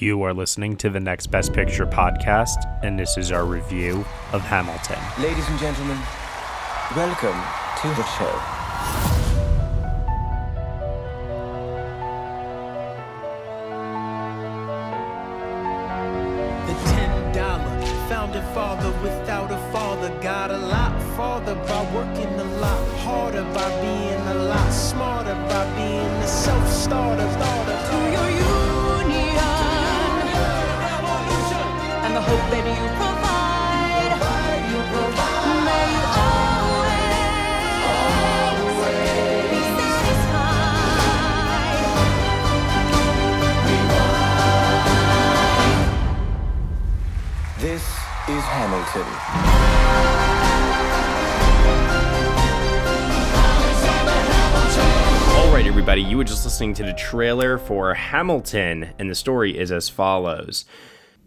You are listening to the Next Best Picture podcast, and this is our review of Hamilton. Ladies and gentlemen, welcome to the show. Is Hamilton. All right, everybody, you were just listening to the trailer for Hamilton, and the story is as follows.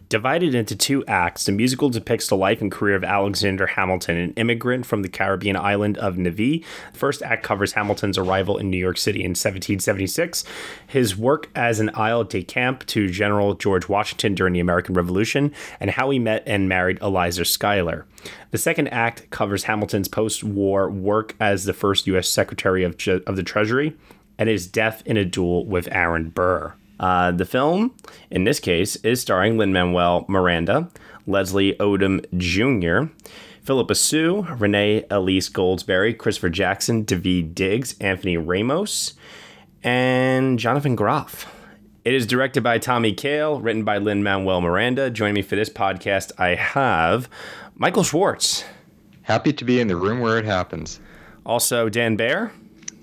Divided into two acts, the musical depicts the life and career of Alexander Hamilton, an immigrant from the Caribbean island of Nevis. The first act covers Hamilton's arrival in New York City in 1776, his work as an aide de camp to General George Washington during the American Revolution, and how he met and married Eliza Schuyler. The second act covers Hamilton's post war work as the first U.S. Secretary of, of the Treasury and his death in a duel with Aaron Burr. Uh, the film, in this case, is starring Lin Manuel Miranda, Leslie Odom Jr., Phillipa Soo, Renee Elise Goldsberry, Christopher Jackson, David Diggs, Anthony Ramos, and Jonathan Groff. It is directed by Tommy Kail, written by Lin Manuel Miranda. Joining me for this podcast, I have Michael Schwartz, Happy to be in the room where it happens. also Dan Bayer,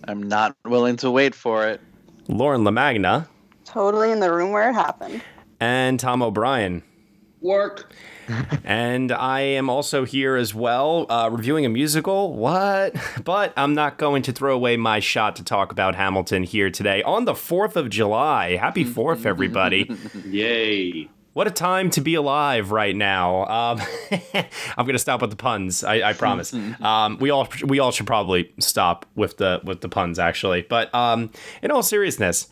I'm not willing to wait for it. Lauren LaMagna, totally in the room where it happened. and Tom O'Brien. Work. And I am also here as well, uh, reviewing a musical. What? But I'm not going to throw away my shot to talk about Hamilton here today on the 4th of July. Happy 4th, everybody. Yay. What a time to be alive right now. Um, I'm gonna stop with the puns. I, I promise. Um, we all we all should probably stop with the with the puns actually. But um, in all seriousness,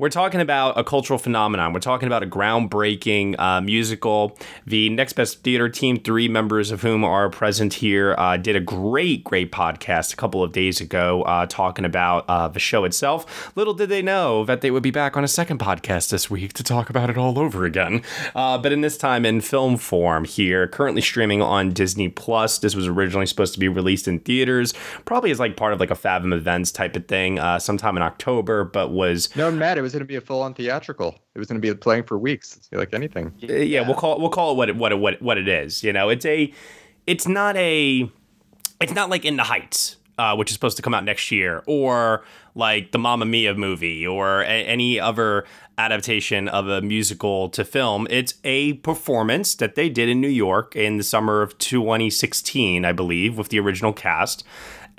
we're talking about a cultural phenomenon. We're talking about a groundbreaking uh, musical. The Next Best Theater team, three members of whom are present here, uh, did a great, great podcast a couple of days ago uh, talking about uh, the show itself. Little did they know that they would be back on a second podcast this week to talk about it all over again. Uh, but in this time in film form here, currently streaming on Disney Plus. This was originally supposed to be released in theaters, probably as like part of like a Fathom Events type of thing, uh, sometime in October, but was No, Matt, it was going to be a full-on theatrical. It was going to be playing for weeks, like anything. Uh, yeah, we'll call it, we'll call it what it, what it, what it, what it is. You know, it's a it's not a it's not like In the Heights, uh, which is supposed to come out next year, or like the Mamma Mia movie, or a- any other adaptation of a musical to film. It's a performance that they did in New York in the summer of 2016, I believe, with the original cast.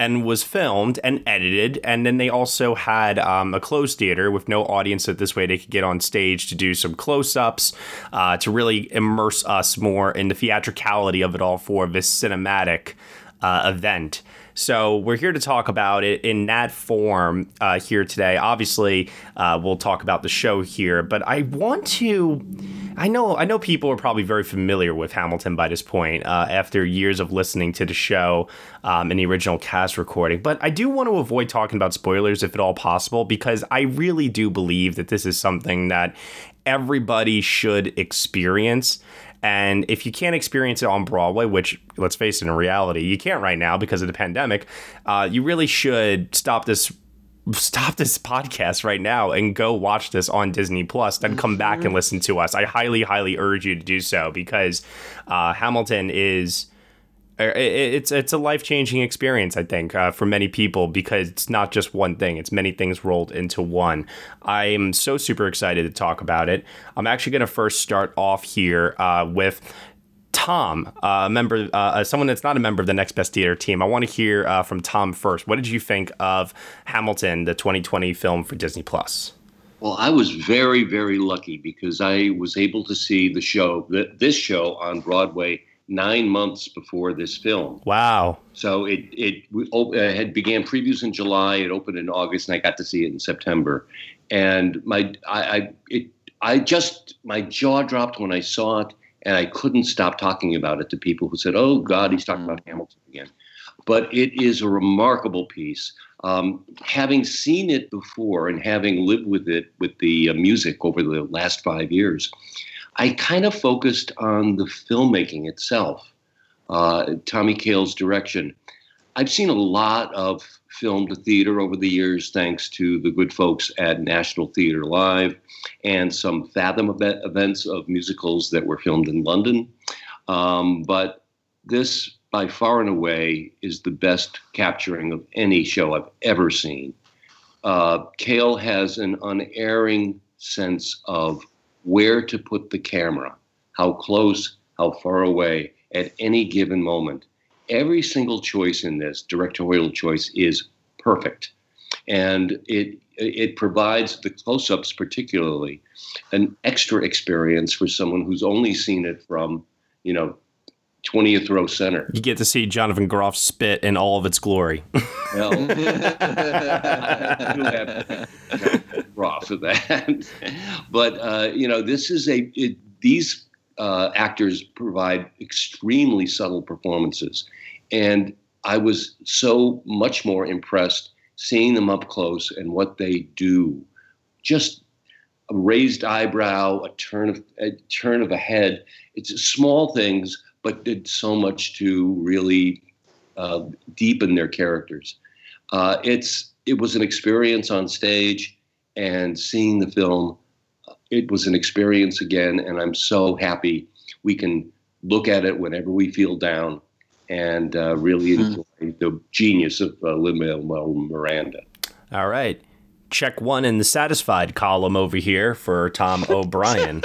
And was filmed and edited, and then they also had um, a closed theater with no audience. So this way, they could get on stage to do some close-ups uh, to really immerse us more in the theatricality of it all for this cinematic uh, event. So we're here to talk about it in that form uh, here today. Obviously, uh, we'll talk about the show here, but I want to. I know I know people are probably very familiar with Hamilton by this point uh, after years of listening to the show um, and the original cast recording. But I do want to avoid talking about spoilers if at all possible because I really do believe that this is something that everybody should experience. And if you can't experience it on Broadway, which let's face it, in reality, you can't right now because of the pandemic, uh, you really should stop this stop this podcast right now and go watch this on Disney Plus, then come back and listen to us. I highly, highly urge you to do so because uh, Hamilton is uh, it- it's it's a life changing experience, I think, uh, for many people because it's not just one thing; it's many things rolled into one. I am so super excited to talk about it. I'm actually going to first start off here uh, with. Tom, uh, a member, uh, someone that's not a member of the Next Best Theater team. I want to hear uh, from Tom first. What did you think of Hamilton, the 2020 film for Disney Plus? Well, I was very, very lucky because I was able to see the show, this show on Broadway nine months before this film. Wow. So it it uh, had began previews in July. It opened in August, and I got to see it in September. And my I, I it I just my jaw dropped when I saw it, and I couldn't stop talking about it to people who said, "Oh God, he's talking about Hamilton again." But it is a remarkable piece. Um, having seen it before and having lived with it with the uh, music over the last five years, I kind of focused on the filmmaking itself, uh, Tommy Kail's direction. I've seen a lot of film to theater over the years, thanks to the good folks at National Theatre Live and some Fathom event, events of musicals that were filmed in London. Um, but this, by far and away, is the best capturing of any show I've ever seen. Uh, Kail has an unerring sense of where to put the camera, how close, how far away at any given moment. Every single choice in this directorial choice is perfect, and it it provides the close-ups particularly an extra experience for someone who's only seen it from you know 20th row center. You get to see Jonathan Groff spit in all of its glory. Well, I do have raw for that. but uh, you know, this is a it, these uh, actors provide extremely subtle performances, and I was so much more impressed seeing them up close and what they do. Just a raised eyebrow, a turn of a turn of a head. It's small things, but did so much to really uh, deepen their characters. Uh, it's it was an experience on stage, and seeing the film, it was an experience again. And I'm so happy we can look at it whenever we feel down, and uh, really enjoy the genius of uh, Lin-Manuel Miranda. All right. Check one in the satisfied column over here for Tom O'Brien.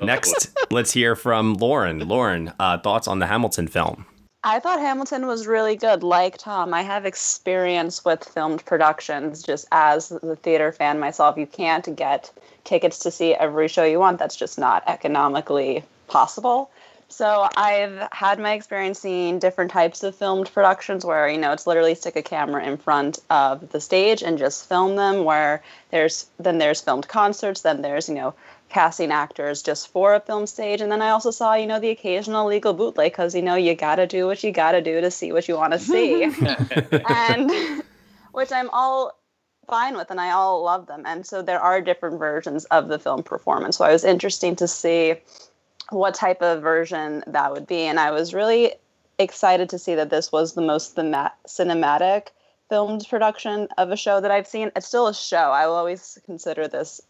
Next, let's hear from Lauren. Lauren, uh, thoughts on the Hamilton film? I thought Hamilton was really good. Like Tom, I have experience with filmed productions just as the theater fan myself. You can't get tickets to see every show you want. That's just not economically possible. So I've had my experience seeing different types of filmed productions where, you know, it's literally stick a camera in front of the stage and just film them where there's then there's filmed concerts, then there's, you know, casting actors just for a film stage. And then I also saw, you know, the occasional legal bootleg because, you know, you got to do what you got to do to see what you want to see. and which I'm all fine with and I all love them. And so there are different versions of the film performance. So I was interesting to see what type of version that would be. And I was really excited to see that this was the most thema- cinematic filmed production of a show that I've seen. It's still a show. I will always consider this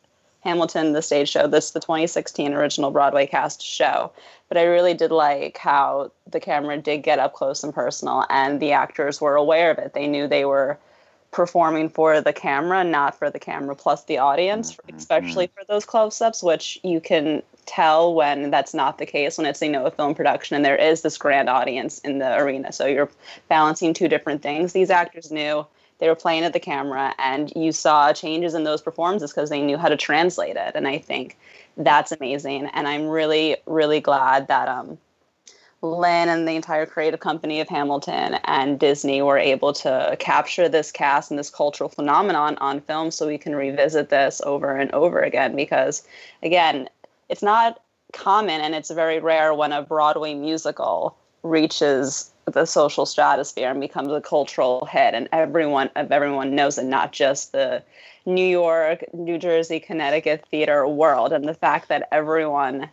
Hamilton, the stage show, this the 2016 original Broadway cast show. But I really did like how the camera did get up close and personal, and the actors were aware of it. They knew they were performing for the camera, not for the camera plus the audience, especially for those close-ups, which you can tell when that's not the case when it's you know a film production and there is this grand audience in the arena. So you're balancing two different things. These actors knew they were playing at the camera and you saw changes in those performances because they knew how to translate it and i think that's amazing and i'm really really glad that um, lin and the entire creative company of hamilton and disney were able to capture this cast and this cultural phenomenon on film so we can revisit this over and over again because again it's not common and it's very rare when a broadway musical reaches the social stratosphere and becomes a cultural hit. And everyone of everyone knows it not just the new york new jersey connecticut theater world. And the fact that everyone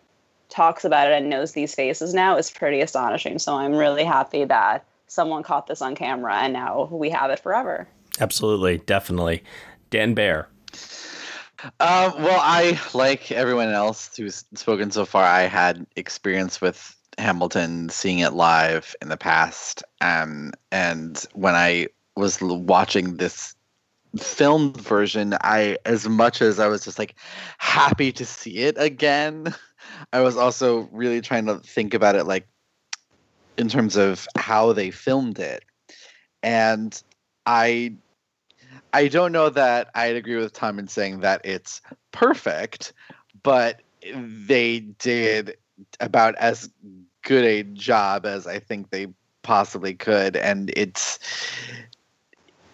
talks about it and knows these faces now is pretty astonishing so i'm really happy that someone caught this on camera and now we have it forever Absolutely, definitely. Dan Bayer. Uh, well, I, like everyone else who's spoken so far, I had experience with Hamilton, seeing it live in the past. Um, and when I was l- watching this filmed version, I, as much as I was just like happy to see it again, I was also really trying to think about it like in terms of how they filmed it. And I I don't know that I'd agree with Tom in saying that it's perfect, but they did about as good a job as I think they possibly could, and it's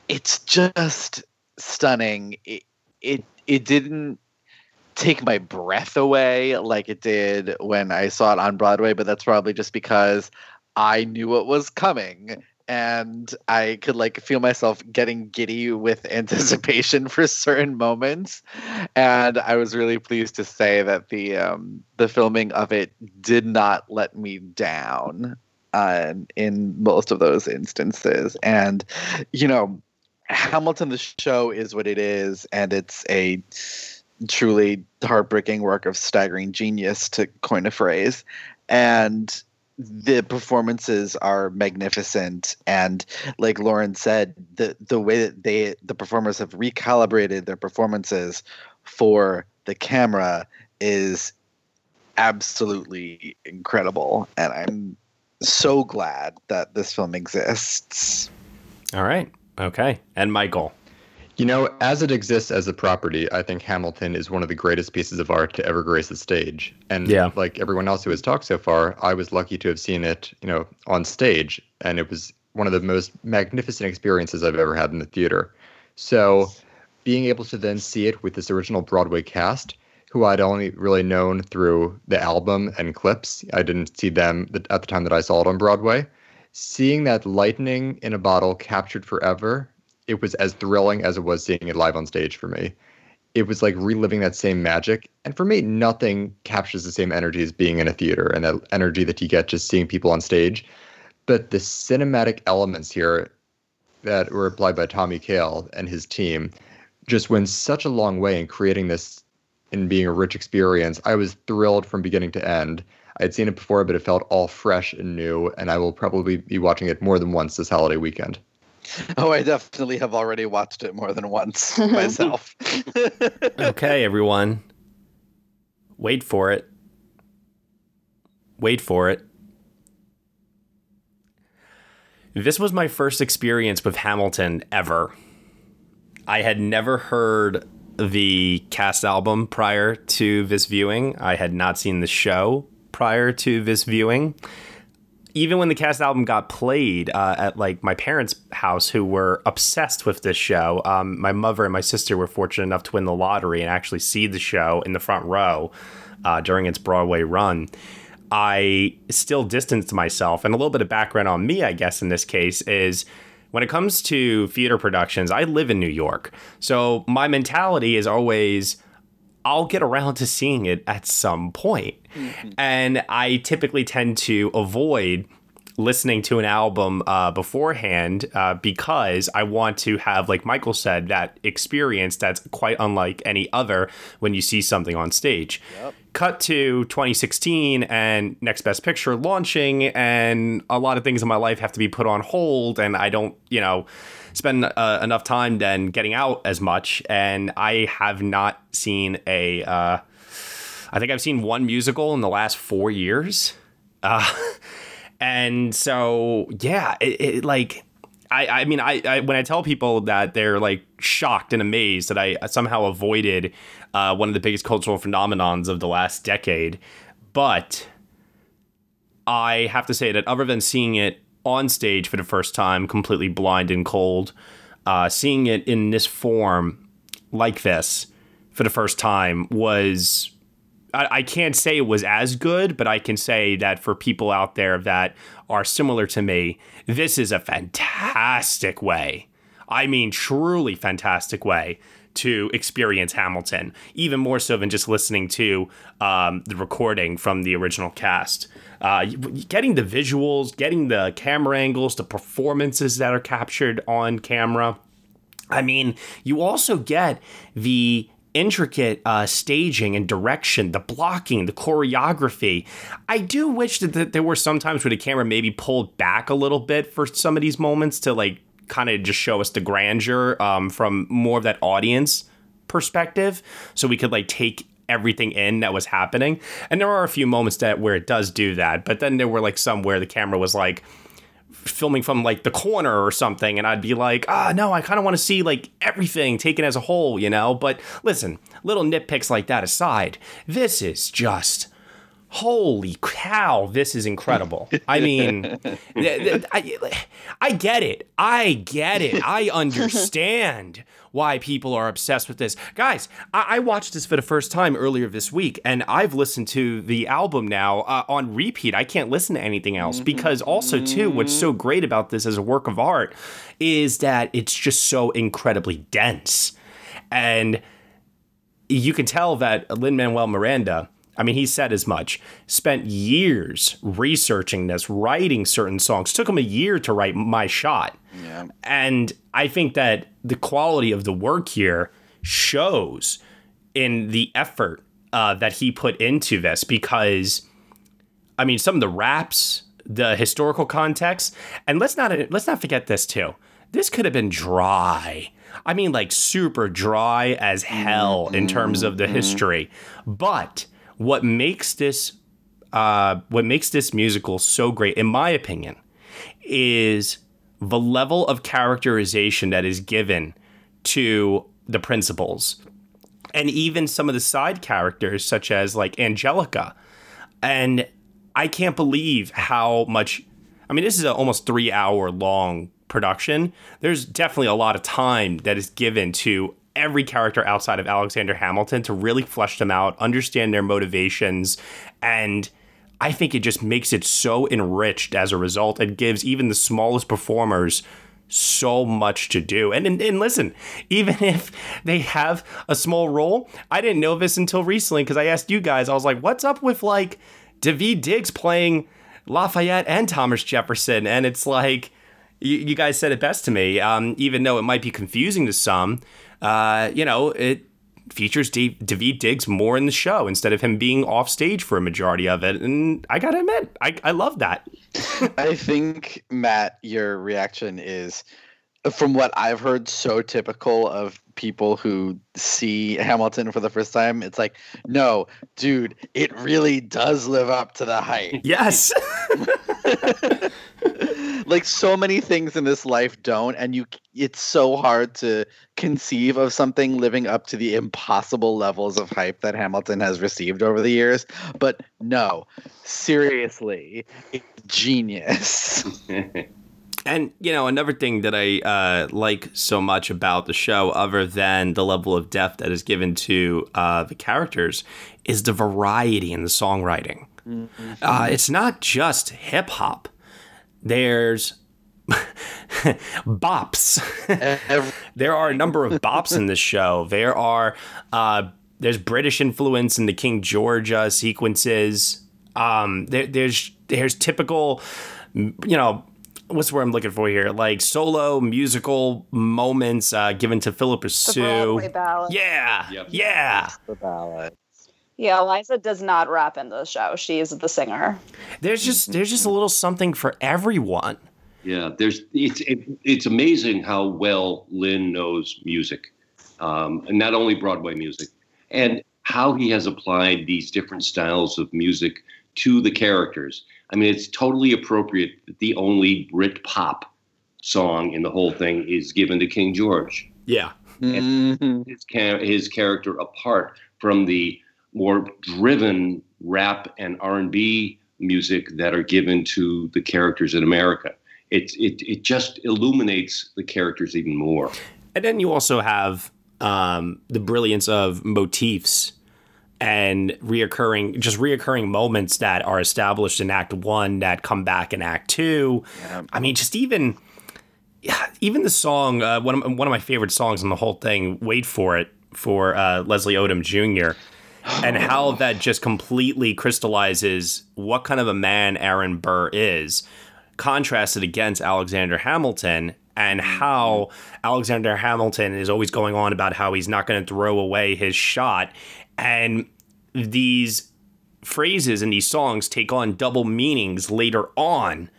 it's just stunning. It it it didn't take my breath away like it did when I saw it on Broadway, but that's probably just because I knew what was coming and I could like feel myself getting giddy with anticipation for certain moments. And I was really pleased to say that the um, the filming of it did not let me down uh, in most of those instances. And you know, Hamilton the show is what it is, and it's a truly heartbreaking work of staggering genius, to coin a phrase. And the performances are magnificent and like lauren said the the way that they the performers have recalibrated their performances for the camera is absolutely incredible and i'm so glad that this film exists All right. Okay. And Michael. You know, as it exists as a property, I think Hamilton is one of the greatest pieces of art to ever grace the stage. And Yeah. like everyone else who has talked so far, I was lucky to have seen it, you know, on stage, and it was one of the most magnificent experiences I've ever had in the theater. So, being able to then see it with this original Broadway cast, who I'd only really known through the album and clips, I didn't see them at the time that I saw it on Broadway. Seeing that lightning in a bottle captured forever it was as thrilling as it was seeing it live on stage for me. It was like reliving that same magic. And for me, nothing captures the same energy as being in a theater and that energy that you get just seeing people on stage. But the cinematic elements here that were applied by Tommy Kail and his team just went such a long way in creating this and being a rich experience. I was thrilled from beginning to end. I had seen it before, but it felt all fresh and new, and I will probably be watching it more than once this holiday weekend. oh i definitely have already watched it more than once myself Okay, everyone. Wait for it. Wait for it. This was my first experience with Hamilton ever. I had never heard the cast album prior to this viewing. I had not seen the show prior to this viewing. Even when the cast album got played uh, at like my parents' house, who were obsessed with this show, um, my mother and my sister were fortunate enough to win the lottery and actually see the show in the front row uh, during its Broadway run. I still distanced myself, and a little bit of background on me, I guess, in this case is when it comes to theater productions, I live in New York. So my mentality is always, I'll get around to seeing it at some point. And I typically tend to avoid listening to an album uh, beforehand uh, because I want to have, like Michael said, that experience that's quite unlike any other when you see something on stage. Cut to 2016 and Next Best Picture launching, and a lot of things in my life have to be put on hold, and I don't, you know, spend uh, enough time then getting out as much. And I have not seen a. Uh, I think I've seen one musical in the last four years. Uh, and so, yeah, it, it like, I, I mean, I, I, when I tell people that they're like shocked and amazed that I somehow avoided uh, one of the biggest cultural phenomenons of the last decade, but I have to say that other than seeing it on stage for the first time, completely blind and cold, uh, seeing it in this form like this for the first time was I, I can't say it was as good, but I can say that for people out there that are similar to me, this is a fantastic way. I mean, truly fantastic way to experience Hamilton, even more so than just listening to um, the recording from the original cast. Uh, getting the visuals, getting the camera angles, the performances that are captured on camera. I mean, you also get the intricate uh, staging and direction, the blocking, the choreography. I do wish that, that there were some times where the camera maybe pulled back a little bit for some of these moments to like kind of just show us the grandeur um, from more of that audience perspective, so we could like take everything in that was happening. And there are a few moments that where it does do that, but then there were like some where the camera was like filming from like the corner or something and I'd be like, "Ah, no, I kind of want to see like everything taken as a whole, you know?" But listen, little nitpicks like that aside, this is just holy cow, this is incredible. I mean, I, I get it. I get it. I understand why people are obsessed with this. Guys, I, I watched this for the first time earlier this week, and I've listened to the album now uh, on repeat. I can't listen to anything else because, also, too, what's so great about this as a work of art is that it's just so incredibly dense. And you can tell that Lin Manuel Miranda, I mean, he said as much, spent years researching this, writing certain songs. Took him a year to write My Shot. Yeah. And I think that the quality of the work here shows in the effort uh, that he put into this because, I mean, some of the raps, the historical context, and let's not let's not forget this too. This could have been dry. I mean, like super dry as hell in terms of the history. But what makes this uh, what makes this musical so great, in my opinion, is the level of characterization that is given to the principals and even some of the side characters such as like Angelica. And I can't believe how much I mean this is an almost 3 hour long production. There's definitely a lot of time that is given to every character outside of Alexander Hamilton to really flesh them out understand their motivations and I think it just makes it so enriched as a result and gives even the smallest performers so much to do. And, and and listen, even if they have a small role, I didn't know this until recently because I asked you guys. I was like, "What's up with like David Diggs playing Lafayette and Thomas Jefferson?" And it's like you, you guys said it best to me. Um, even though it might be confusing to some, uh, you know, it features Dave, David Diggs more in the show instead of him being off stage for a majority of it. And I gotta admit, I, I love that. I think Matt, your reaction is, from what I've heard, so typical of people who see Hamilton for the first time. It's like, no, dude, it really does live up to the hype. Yes. like so many things in this life don't and you it's so hard to conceive of something living up to the impossible levels of hype that Hamilton has received over the years but no seriously it's genius And you know another thing that I uh, like so much about the show, other than the level of depth that is given to uh, the characters, is the variety in the songwriting. Uh, it's not just hip hop. There's bops. There are a number of bops in this show. There are uh, there's British influence in the King George uh, sequences. Um, there, there's there's typical, you know, what's the word I'm looking for here? Like solo musical moments uh, given to Phillipa The Soo. Broadway ballad. Yeah, Yep. yeah. the ballad Yeah, Eliza does not rap in the show. She is the singer. There's just there's just a little something for everyone. Yeah, there's it's it, it's amazing how well Lin knows music, um, and not only Broadway music, and how he has applied these different styles of music to the characters. I mean, it's totally appropriate that the only Brit pop song in the whole thing is given to King George. Yeah. Mhm. His his character apart from the more driven rap and R and B music that are given to the characters in America. It, it, it just illuminates the characters even more. And then you also have um, the brilliance of motifs and reoccurring, just reoccurring moments that are established in Act One that come back in Act Two. I mean, just even, yeah, even the song, uh, one of one of my favorite songs in the whole thing. Wait for it for uh, Leslie Odom Jr. and how that just completely crystallizes what kind of a man Aaron Burr is, contrasted against Alexander Hamilton, and how Alexander Hamilton is always going on about how he's not going to throw away his shot. And these phrases in these songs take on double meanings later on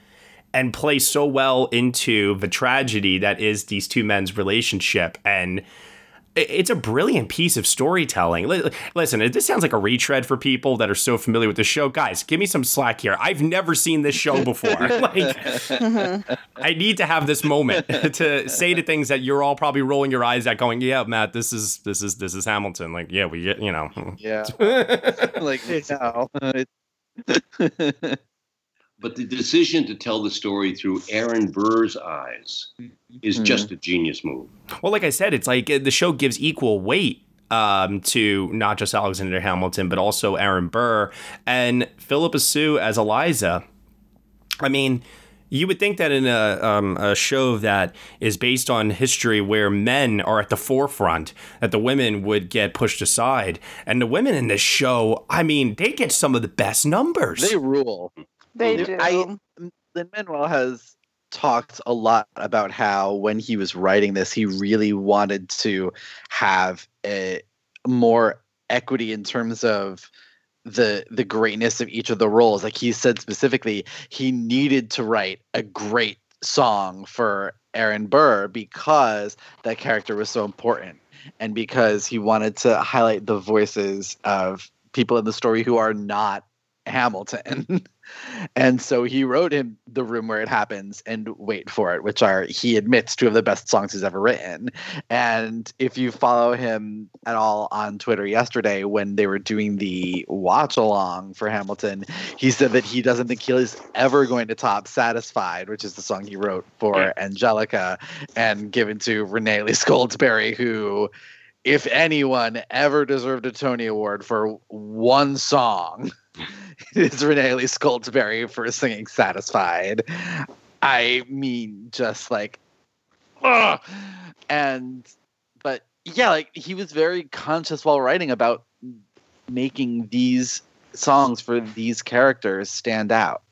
and play so well into the tragedy that is these two men's relationship and it's a brilliant piece of storytelling. Li- Listen, this sounds like a retread for people that are so familiar with the show. Guys, give me some slack here. I've never seen this show before. like, I need to have this moment to say to things that you're all probably rolling your eyes at, going, "Yeah, Matt, this is this is this is Hamilton." Like, yeah, we get, you know, yeah like no it, But the decision to tell the story through Aaron Burr's eyes is Mhm. just a genius move. Well, like I said, it's like uh, the show gives equal weight um, to not just Alexander Hamilton, but also Aaron Burr and Phillipa Soo as Eliza. I mean, you would think that in a, um, a show that is based on history where men are at the forefront, that the women would get pushed aside. And the women in this show, I mean, they get some of the best numbers. They rule. They do. I- Lin Manuel has talked a lot about how when he was writing this, he really wanted to have a more equity in terms of the the greatness of each of the roles. Like he said specifically, he needed to write a great song for Aaron Burr because that character was so important, and because he wanted to highlight the voices of people in the story who are not Hamilton. and so he wrote him The Room Where It Happens and Wait for It, which are, he admits, two of the best songs he's ever written. And if you follow him at all on Twitter yesterday, when they were doing the watch along for Hamilton, he said that he doesn't think he's ever going to top Satisfied, which is the song he wrote for Angelica and given to Renee Elise Goldsberry, who if anyone ever deserved a Tony Award for one song, is Renee Elise Goldsberry for singing Satisfied. I mean, just like, ugh. and, but yeah, like he was very conscious while writing about making these songs for these characters stand out.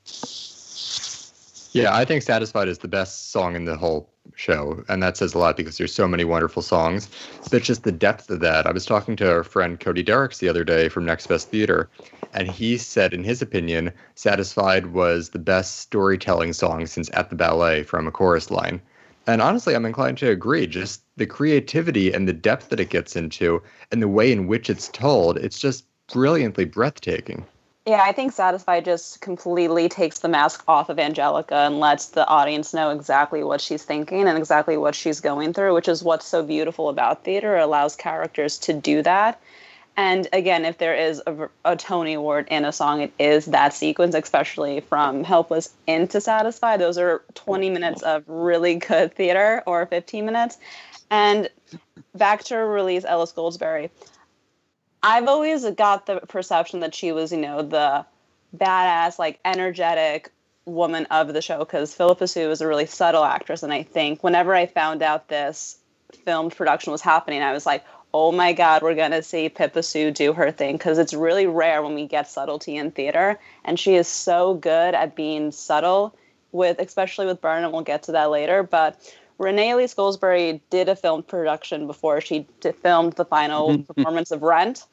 Yeah, I think Satisfied is the best song in the whole show. And that says a lot because there's so many wonderful songs. But just the depth of that. I was talking to our friend Cody Derricks the other day from Next Best Theater, and he said, in his opinion, Satisfied was the best storytelling song since At the Ballet from a chorus line. And honestly, I'm inclined to agree. Just the creativity and the depth that it gets into and the way in which it's told, it's just brilliantly breathtaking. Yeah, I think Satisfied just completely takes the mask off of Angelica and lets the audience know exactly what she's thinking and exactly what she's going through, which is what's so beautiful about theater. It allows characters to do that. And again, if there is a, a Tony Award in a song, it is that sequence, especially from Helpless into Satisfied. Those are 20 minutes of really good theater or 15 minutes. And back to Renee Elise Goldsberry. I've always got the perception that she was, you know, the badass, like energetic woman of the show because Phillipa Soo is a really subtle actress. And I think whenever I found out this filmed production was happening, I was like, oh my God, we're going to see Pippa Soo do her thing because it's really rare when we get subtlety in theater. And she is so good at being subtle with, especially with Burn, and we'll get to that later. But Renee Elise Goldsberry did a film production before she filmed the final mm-hmm. performance of Rent.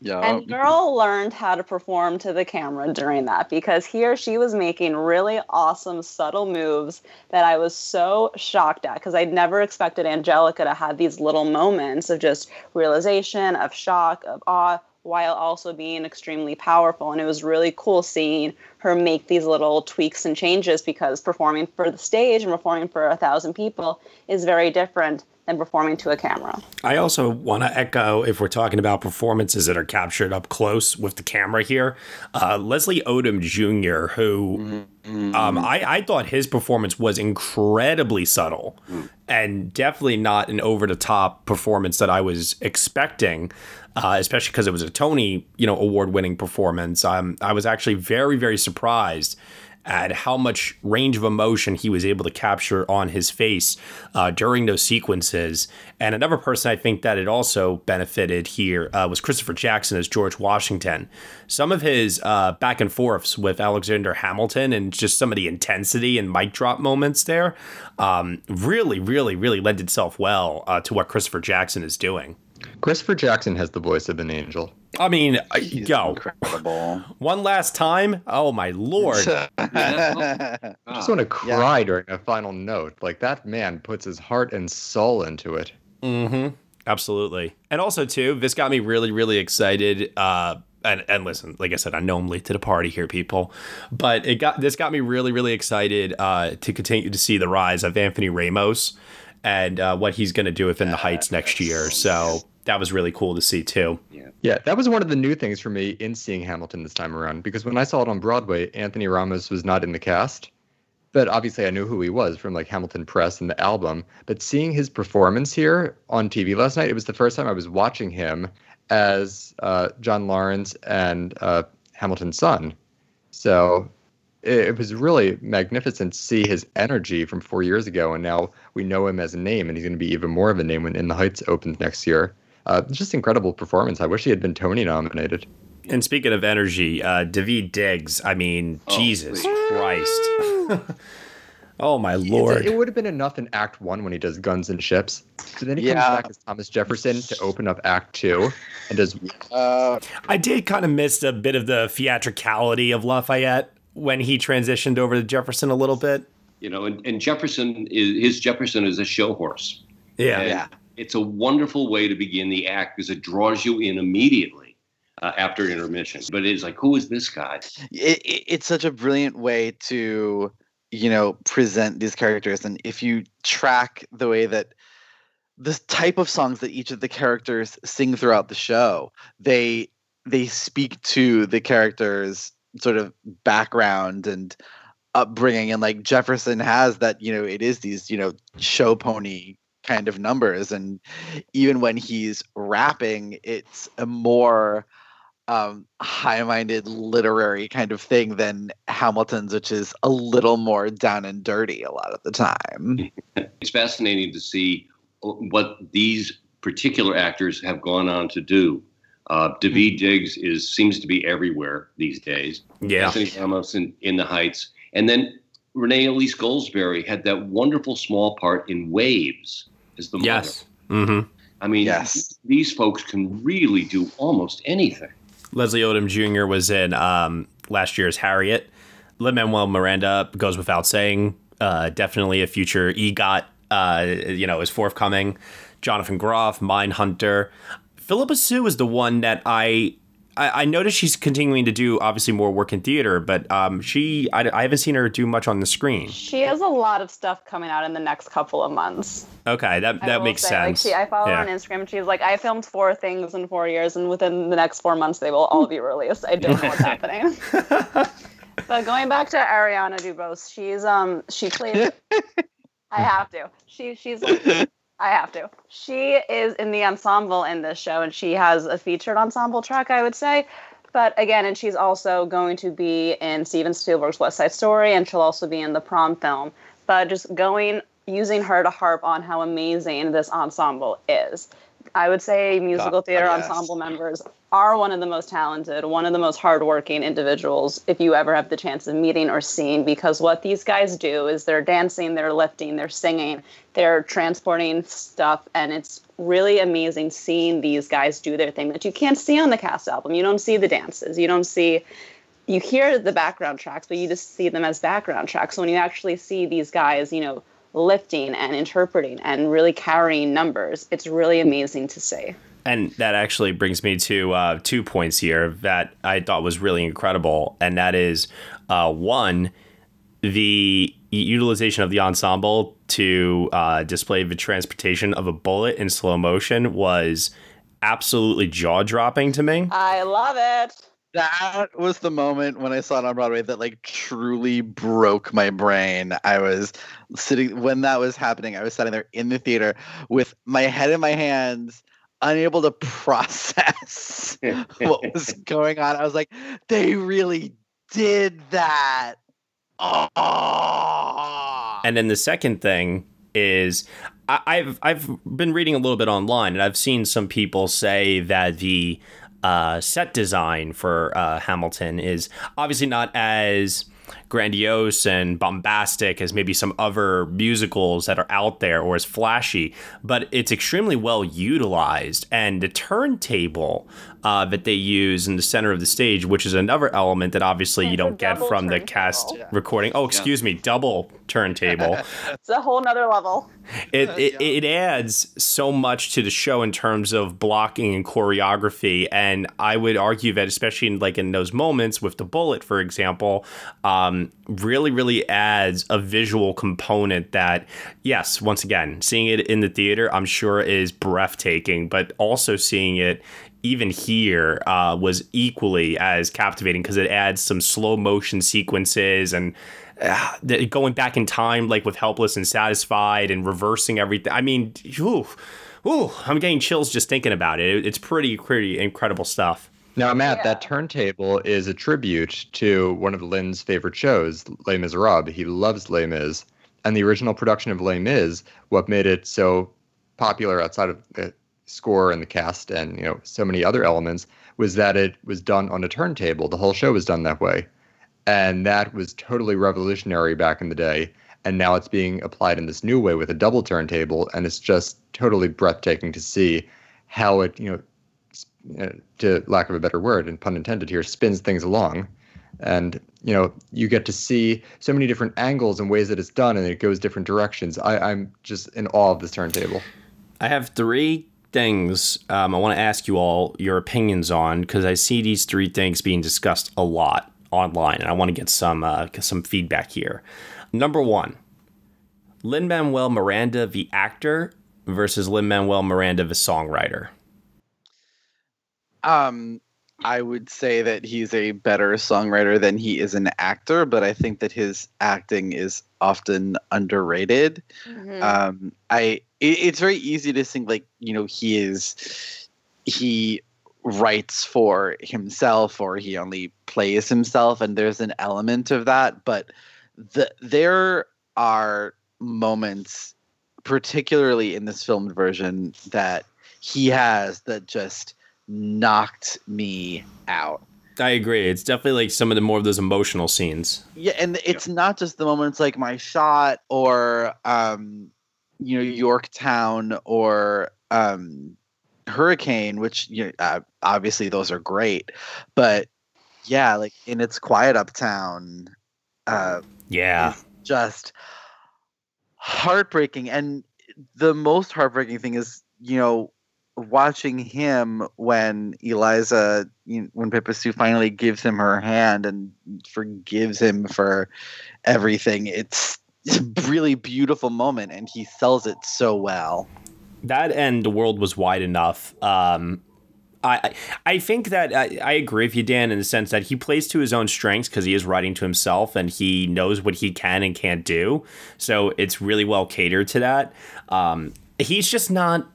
Yeah. And mm-hmm. girl learned how to perform to the camera during that because here she was making really awesome, subtle moves that I was so shocked at because I'd never expected Angelica to have these little moments of just realization, of shock, of awe, while also being extremely powerful. And it was really cool seeing her make these little tweaks and changes because performing for the stage and performing for a thousand people is very different than performing to a camera. I also want to echo if we're talking about performances that are captured up close with the camera here. Uh, Leslie Odom Jr., who um, I, I thought his performance was incredibly subtle and definitely not an over the top performance that I was expecting. Uh, especially because it was a Tony, you know, award winning performance. Um, I was actually very, very surprised at how much range of emotion he was able to capture on his face uh, during those sequences. And another person I think that it also benefited here uh, was Christopher Jackson as George Washington. Some of his uh, back and forths with Alexander Hamilton and just some of the intensity and mic drop moments there um, really, really, really lend itself well uh, to what Christopher Jackson is doing. Christopher Jackson has the voice of an angel. I mean, He's yo, incredible. one last time. Oh my lord! I just want to cry during a final note. Like that man puts his heart and soul into it. Mm-hmm. Absolutely. And also too, this got me really, really excited. Uh and, and listen, like I said, I know I'm late to the party here, people, but it got this got me really, really excited uh, to continue to see the rise of Anthony Ramos and uh, what he's going to do within the Heights next year. So that was really cool to see too. Yeah, Yeah, that was one of the new things for me in seeing Hamilton this time around because when I saw it on Broadway, Anthony Ramos was not in the cast. But obviously, I knew who he was from like Hamilton Press and the album. But seeing his performance here on TV last night, it was the first time I was watching him as uh, John Laurens and uh, Hamilton's son. So it, it was really magnificent to see his energy from four years ago. And now we know him as a name, and he's going to be even more of a name when In the Heights opens next year. Uh, just incredible performance. I wish he had been Tony nominated. And speaking of energy, uh, David Diggs. I mean, Jesus Christ. oh my It's- lord. It would have been enough in Act One when he does Guns and Ships. So then he Yeah. comes back as Thomas Jefferson to open up Act Two and does Uh, I did kind of miss a bit of the theatricality of Lafayette when he transitioned over to Jefferson a little bit. You know, and, and Jefferson is his Jefferson is a show horse. Yeah. And Yeah. It's a wonderful way to begin the act because it draws you in immediately uh, after intermission. But it's like, who is this guy? it, it, it's such a brilliant way to you know present these characters and if you track the way that the type of songs that each of the characters sing throughout the show they they speak to the characters sort of background and upbringing and like jefferson has that you know it is these you know show pony kind of numbers and even when he's rapping it's a more um, high-minded literary kind of thing than Hamilton's, which is a little more down and dirty a lot of the time. It's fascinating to see what these particular actors have gone on to do. Uh, David Diggs is seems to be everywhere these days. Yeah. Anthony Ramos in, in the Heights, and then Renee Elise Goldsberry had that wonderful small part in Waves as the mother. Yes. Mm-hmm. I mean, Yes. these folks can really do almost anything. Leslie Odom Jr. was in um, last year's Harriet. Lin Manuel Miranda goes without saying. Uh, definitely a future EGOT. Uh, you know, is forthcoming. Jonathan Groff, Mindhunter. Phillipa Soo is the one that I, I I noticed she's continuing to do obviously more work in theater, but um, she I, I haven't seen her do much on the screen. She has a lot of stuff coming out in the next couple of months. Okay, that I that will makes say, sense. Like she, I follow yeah. her on Instagram, and she's like, I filmed four things in four years, and within the next four months, they will all be released. I don't know what's happening. but going back to Ariana DeBose, she's um she played. I have to. She she's. I have to. She is in the ensemble in this show, and she has a featured ensemble track, I would say. But again, and she's also going to be in Steven Spielberg's West Side Story, and she'll also be in the prom film. But just going, using her to harp on how amazing this ensemble is. I would say musical God, theater yes. ensemble members are one of the most talented, one of the most hardworking individuals if you ever have the chance of meeting or seeing, because what these guys do is they're dancing, they're lifting, they're singing, they're transporting stuff, and it's really amazing seeing these guys do their thing that you can't see on the cast album. You don't see the dances, you don't see you hear the background tracks, but you just see them as background tracks. So when you actually see these guys, you know, lifting and interpreting and really carrying numbers, it's really amazing to see. And that actually brings me to uh, two points here that I thought was really incredible, and that is uh, one, the utilization of the ensemble to uh, display the transportation of a bullet in slow motion was absolutely jaw dropping to me. I love it. That was the moment when I saw it on Broadway that like truly broke my brain. I was sitting when that was happening, I was sitting there in the theater with my head in my hands, unable to process what was going on. I was like, they really did that. Oh. And then the second thing is I, I've I've been reading a little bit online, and I've seen some people say that the uh, set design for uh, Hamilton is obviously not as grandiose and bombastic as maybe some other musicals that are out there or as flashy, but it's extremely well utilized. And the turntable uh, that they use in the center of the stage, which is another element that obviously you It's a don't get from the turntable. cast recording. Oh, excuse me, double turntable. It's a whole nother level. it, it it adds so much to the show in terms of blocking and choreography and i would argue that especially in like in those moments with the bullet for example um, really, really adds a visual component that, yes, once again, seeing it in the theater, I'm sure is breathtaking, but also seeing it even here uh, was equally as captivating because it adds some slow motion sequences and uh, going back in time, like with Helpless and Satisfied and reversing everything. I mean, ooh, ooh, I'm getting chills just thinking about it. It's pretty, pretty incredible stuff. Now, Matt, Yeah. that turntable is a tribute to one of Lin's favorite shows, Les Miserables. He loves Les Mis. And the original production of Les Mis, what made it so popular outside of the score and the cast and you know so many other elements was that it was done on a turntable. The whole show was done that way. And that was totally revolutionary back in the day. And now it's being applied in this new way with a double turntable. And it's just totally breathtaking to see how it, you know, uh, to lack of a better word, and pun intended here, spins things along. And, you know, you get to see so many different angles and ways that it's done and it goes different directions. I, I'm just in awe of this turntable. I have three things um, I want to ask you all your opinions on because I see these three things being discussed a lot online, and I want to get some uh, some feedback here. Number one, Lin Manuel Miranda, the actor, versus Lin Manuel Miranda, the songwriter. Um, I would say that he's a better songwriter than he is an actor, but I think that his acting is often underrated. Mhm. Um, I it, it's very easy to think like you know he is he writes for himself or he only plays himself, and there's an element of that, but the there are moments, particularly in this filmed version, that he has that just knocked me out. I agree. It's definitely like some of the more of those emotional scenes. Yeah, and it's not just the moments like my shot or um you know Yorktown or um Hurricane, which you know, uh, obviously those are great, but yeah, like in its quiet uptown, uh, Yeah. just heartbreaking. And the most heartbreaking thing is, you know, watching him when Eliza, you know, when Pippa Soo finally gives him her hand and forgives him for everything. It's, really beautiful moment, and he sells it so well. that and the world was wide enough. Um, I I- I think that I, I agree with you, Dan, in the sense that he plays to his own strengths because he is writing to himself and he knows what he can and can't do. So it's really well catered to that. Um, he's just not.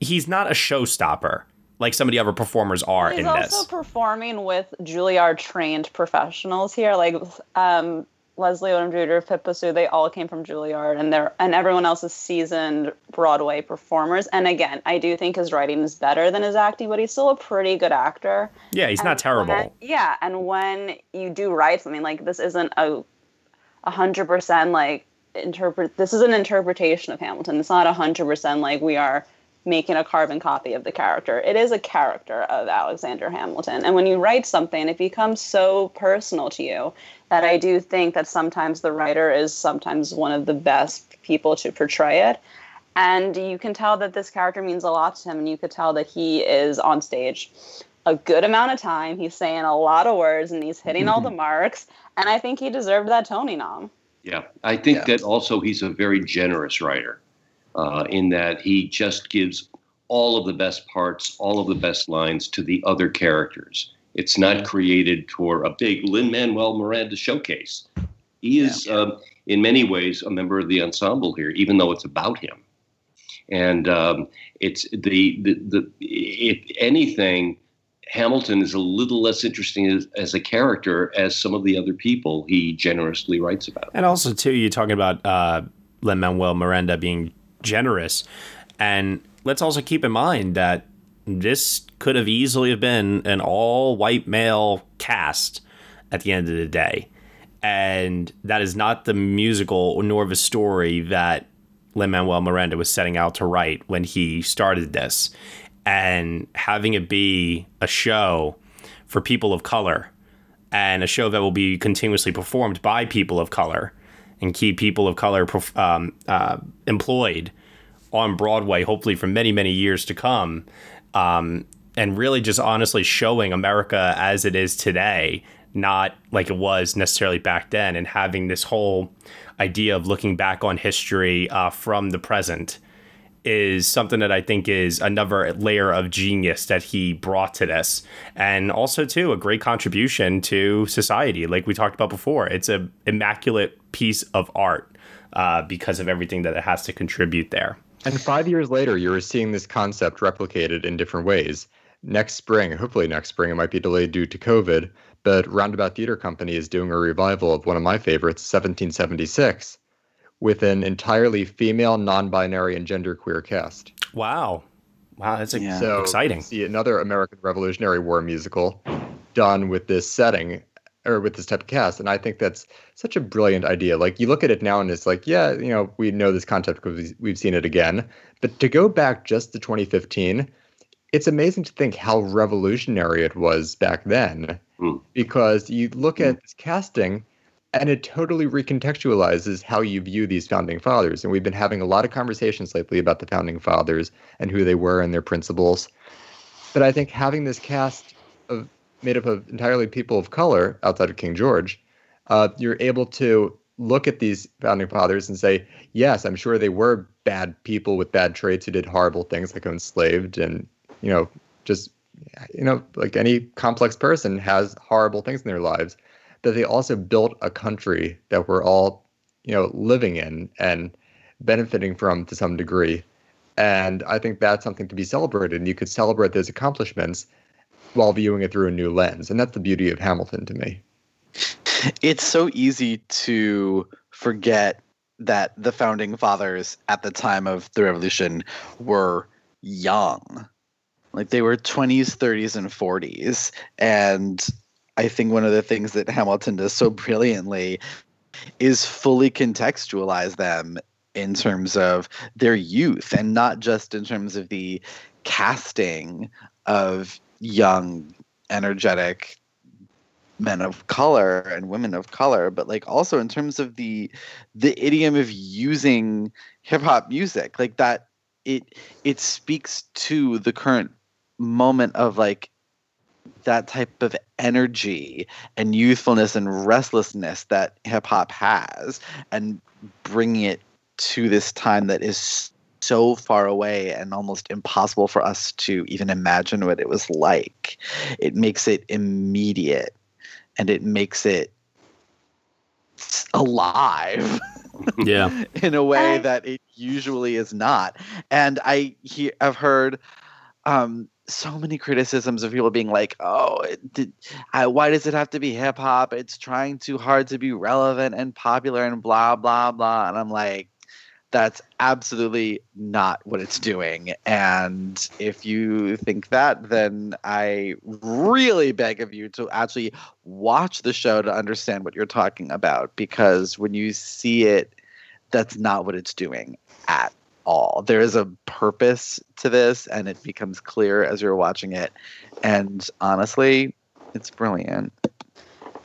He's not a showstopper like some of the other performers are He's in also this. performing with Juilliard trained professionals here, like um, Leslie Odom Jr., Pippa Soo. They all came from Juilliard, and they're and everyone else is seasoned Broadway performers. And again, I do think his writing is better than his acting, but he's still a pretty good actor. yeah, he's not terrible. when- yeah, and when you do write something like this, isn't a a hundred percent like interpret. This is an interpretation of Hamilton. It's not a hundred percent like we are making a carbon copy of the character. It is a character of Alexander Hamilton, and when you write something, it becomes so personal to you that I do think that sometimes the writer is sometimes one of the best people to portray it. And you can tell that this character means a lot to him, and you could tell that he is on stage a good amount of time. He's saying a lot of words and he's hitting all the marks. And I think he deserved that Tony nom. Yeah, I think Yeah. that also he's a very generous writer uh, in that he just gives all of the best parts, all of the best lines to the other characters. It's not created for a big Lin Manuel Miranda showcase. He is, um, in many ways, a member of the ensemble here, even though it's about him. And um, it's the, the the if anything, Hamilton is a little less interesting as, as a character as some of the other people he generously writes about. And also, too, you're talking about uh, Lin Manuel Miranda being generous, and let's also keep in mind that this could have easily have been an all-white male cast at the end of the day, and that is not the musical nor the story that Lin Manuel Miranda was setting out to write when he started this, and having it be a show for people of color and a show that will be continuously performed by people of color and keep people of color um, uh, employed on Broadway, hopefully for many, many years to come. Um, and really just honestly showing America as it is today not like it was necessarily back then, and having this whole idea of looking back on history uh, from the present is something that I think is another layer of genius that he brought to this, and also too a great contribution to society. Like we talked about before, it's an immaculate piece of art uh, because of everything that it has to contribute there. And five years later, you're seeing this concept replicated in different ways. Next spring, hopefully next spring, it might be delayed due to COVID, but Roundabout Theater Company is doing a revival of one of my favorites, 1776, with an entirely female, non-binary, and genderqueer cast. Wow, wow, that's Yeah. So exciting. See another American Revolutionary War musical done with this setting or with this type of cast, and I think that's such a brilliant idea. Like you look at it now, and it's like, yeah, you know, we know this concept because we've seen it again. But to go back just to 2015, it's amazing to think how revolutionary it was back then. Hmm. Because you look at this casting, and it totally recontextualizes how you view these founding fathers. And we've been having a lot of conversations lately about the founding fathers and who they were and their principles. But I think having this cast of made up of entirely people of color outside of King George, uh, you're able to look at these founding fathers and say, yes, I'm sure they were bad people with bad traits who did horrible things like enslaved and, you know, just, you know, like any complex person has horrible things in their lives. But they also built a country that we're all, you know, living in and benefiting from to some degree. And I think that's something to be celebrated. And you could celebrate those accomplishments while viewing it through a new lens. And that's the beauty of Hamilton to me. it's so easy to forget that the founding fathers at the time of the revolution were young like they were 20s 30s and 40s and i think one of the things that hamilton does so brilliantly is fully contextualize them in terms of their youth and not just in terms of the casting of young energetic men of color and women of color but like also in terms of the the idiom of using hip hop music like that it it speaks to the current moment of like that type of energy and youthfulness and restlessness that hip hop has and bringing it to this time that is so far away and almost impossible for us to even imagine what it was like it makes it immediate and it makes it alive Yeah. in a way I- that it usually is not. And I hear, I've heard um, so many criticisms of people being like, "Oh, it did, I, why does it have to be hip hop? It's trying too hard to be relevant and popular and blah blah blah." And I'm like, that's absolutely not what it's doing. And if you think that, then I really beg of you to actually watch the show to understand what you're talking about. Because when you see it, that's not what it's doing at all. There is a purpose to this, and it becomes clear as you're watching it. And honestly, it's brilliant.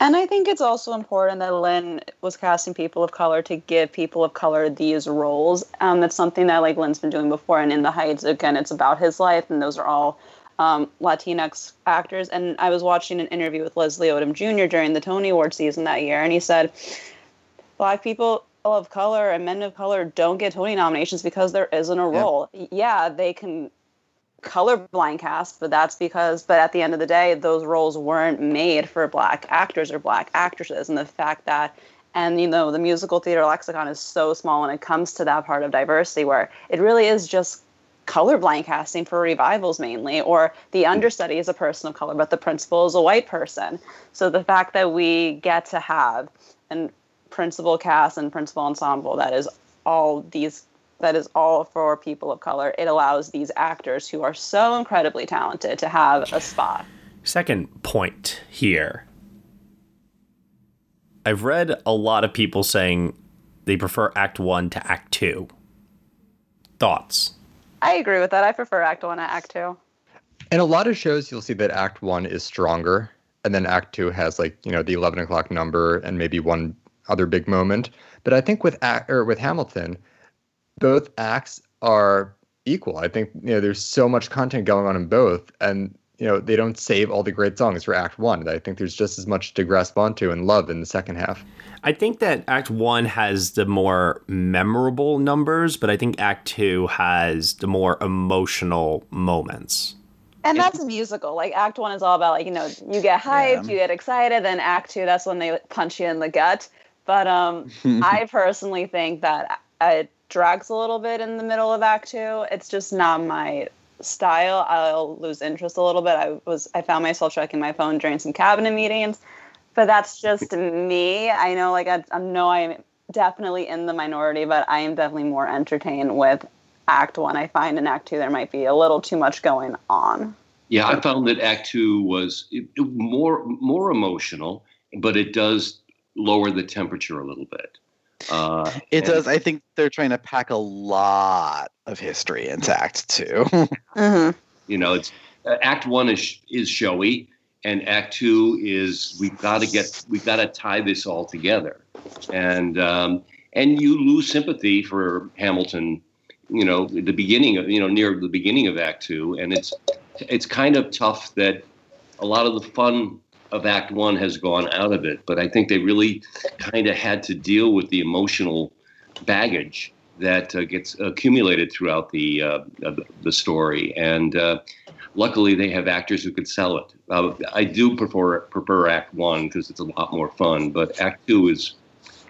And I think it's also important that Lin was casting people of color to give people of color these roles. Um, that's something that like Lin's been doing before. And in the Heights, again, it's about his life, and those are all um, Latinx actors. And I was watching an interview with Leslie Odom Jr. during the Tony Award season that year, and he said, "Black people." of color and men of color don't get Tony nominations because there isn't a role. Yeah, they can colorblind cast, but that's because but at the end of the day, those roles weren't made for black actors or black actresses. And the fact that and you know, the musical theater lexicon is so small when it comes to that part of diversity where it really is just colorblind casting for revivals mainly, or the understudy is a person of color, but the principal is a white person. So the fact that we get to have an principal cast and principal ensemble that is all these that is all for people of color it allows these actors who are so incredibly talented to have a spot Second point here. I've read a lot of people saying they prefer Act 1 to Act 2. Thoughts? i agree with that i prefer act one to act two In a lot of shows, you'll see that Act One is stronger, and then Act Two has like you know the eleven o'clock number and maybe one other big moment. But I think with act or with Hamilton, both acts are equal. I think you know there's so much content going on in both, and you know they don't save all the great songs for Act One. I think there's just as much to grasp onto and love in the second half. I think that Act One has the more memorable numbers, but I think Act Two has the more emotional moments. And that's musical. Like Act One is all about like you know you get hyped, Yeah. you get excited. Then Act Two, that's when they punch you in the gut. But um, I personally think that it drags a little bit in the middle of Act Two. It's just not my style. I'll lose interest a little bit. I was I found myself checking my phone during some cabinet meetings, but that's just me. I know like I, I know I'm definitely in the minority, but I am definitely more entertained with Act One. I find in Act Two there might be a little too much going on. Yeah, I found that Act Two was it- it- more more emotional, but it does lower the temperature a little bit. Uh, It and- does. I think they're trying to pack a lot of history into Act Two. Mm-hmm. You know, it's uh, Act One is is showy, and Act Two is we've got to get we've got to tie this all together, and um, and you lose sympathy for Hamilton. You know, the beginning of you know near the beginning of Act Two, and it's it's kind of tough that a lot of the fun of Act One has gone out of it. But I think they really kind of had to deal with the emotional baggage that uh, gets accumulated throughout the uh, the story, and uh, luckily they have actors who could sell it. Uh, I do prefer prefer Act One because it's a lot more fun, but Act Two is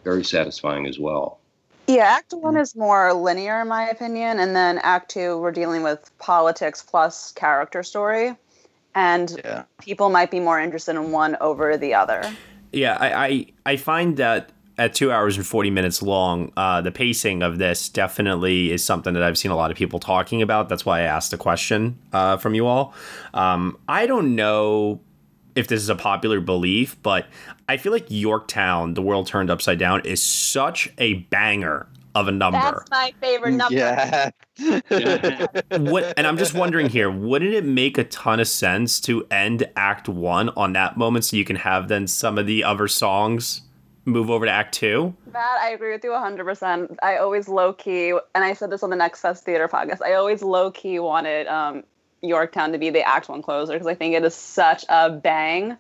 very satisfying as well. Yeah, Act One is more linear, in my opinion, and then Act Two, we're dealing with politics plus character story, and yeah. people might be more interested in one over the other. Yeah, I, I, I find that at two hours and 40 minutes long, uh, the pacing of this definitely is something that I've seen a lot of people talking about. That's why I asked the question uh, from you all. Um, I don't know if this is a popular belief, but I feel like Yorktown, The World Turned Upside Down, is such a banger of a number. That's my favorite number. Yeah. what and I'm just wondering here, wouldn't it make a ton of sense to end Act One on that moment so you can have then some of the other songs move over to Act Two? That I agree with you 100%. I always low key, and I said this on the Next Best Theater podcast, I always low key wanted um, Yorktown to be the Act One closer because I think it is such a bang.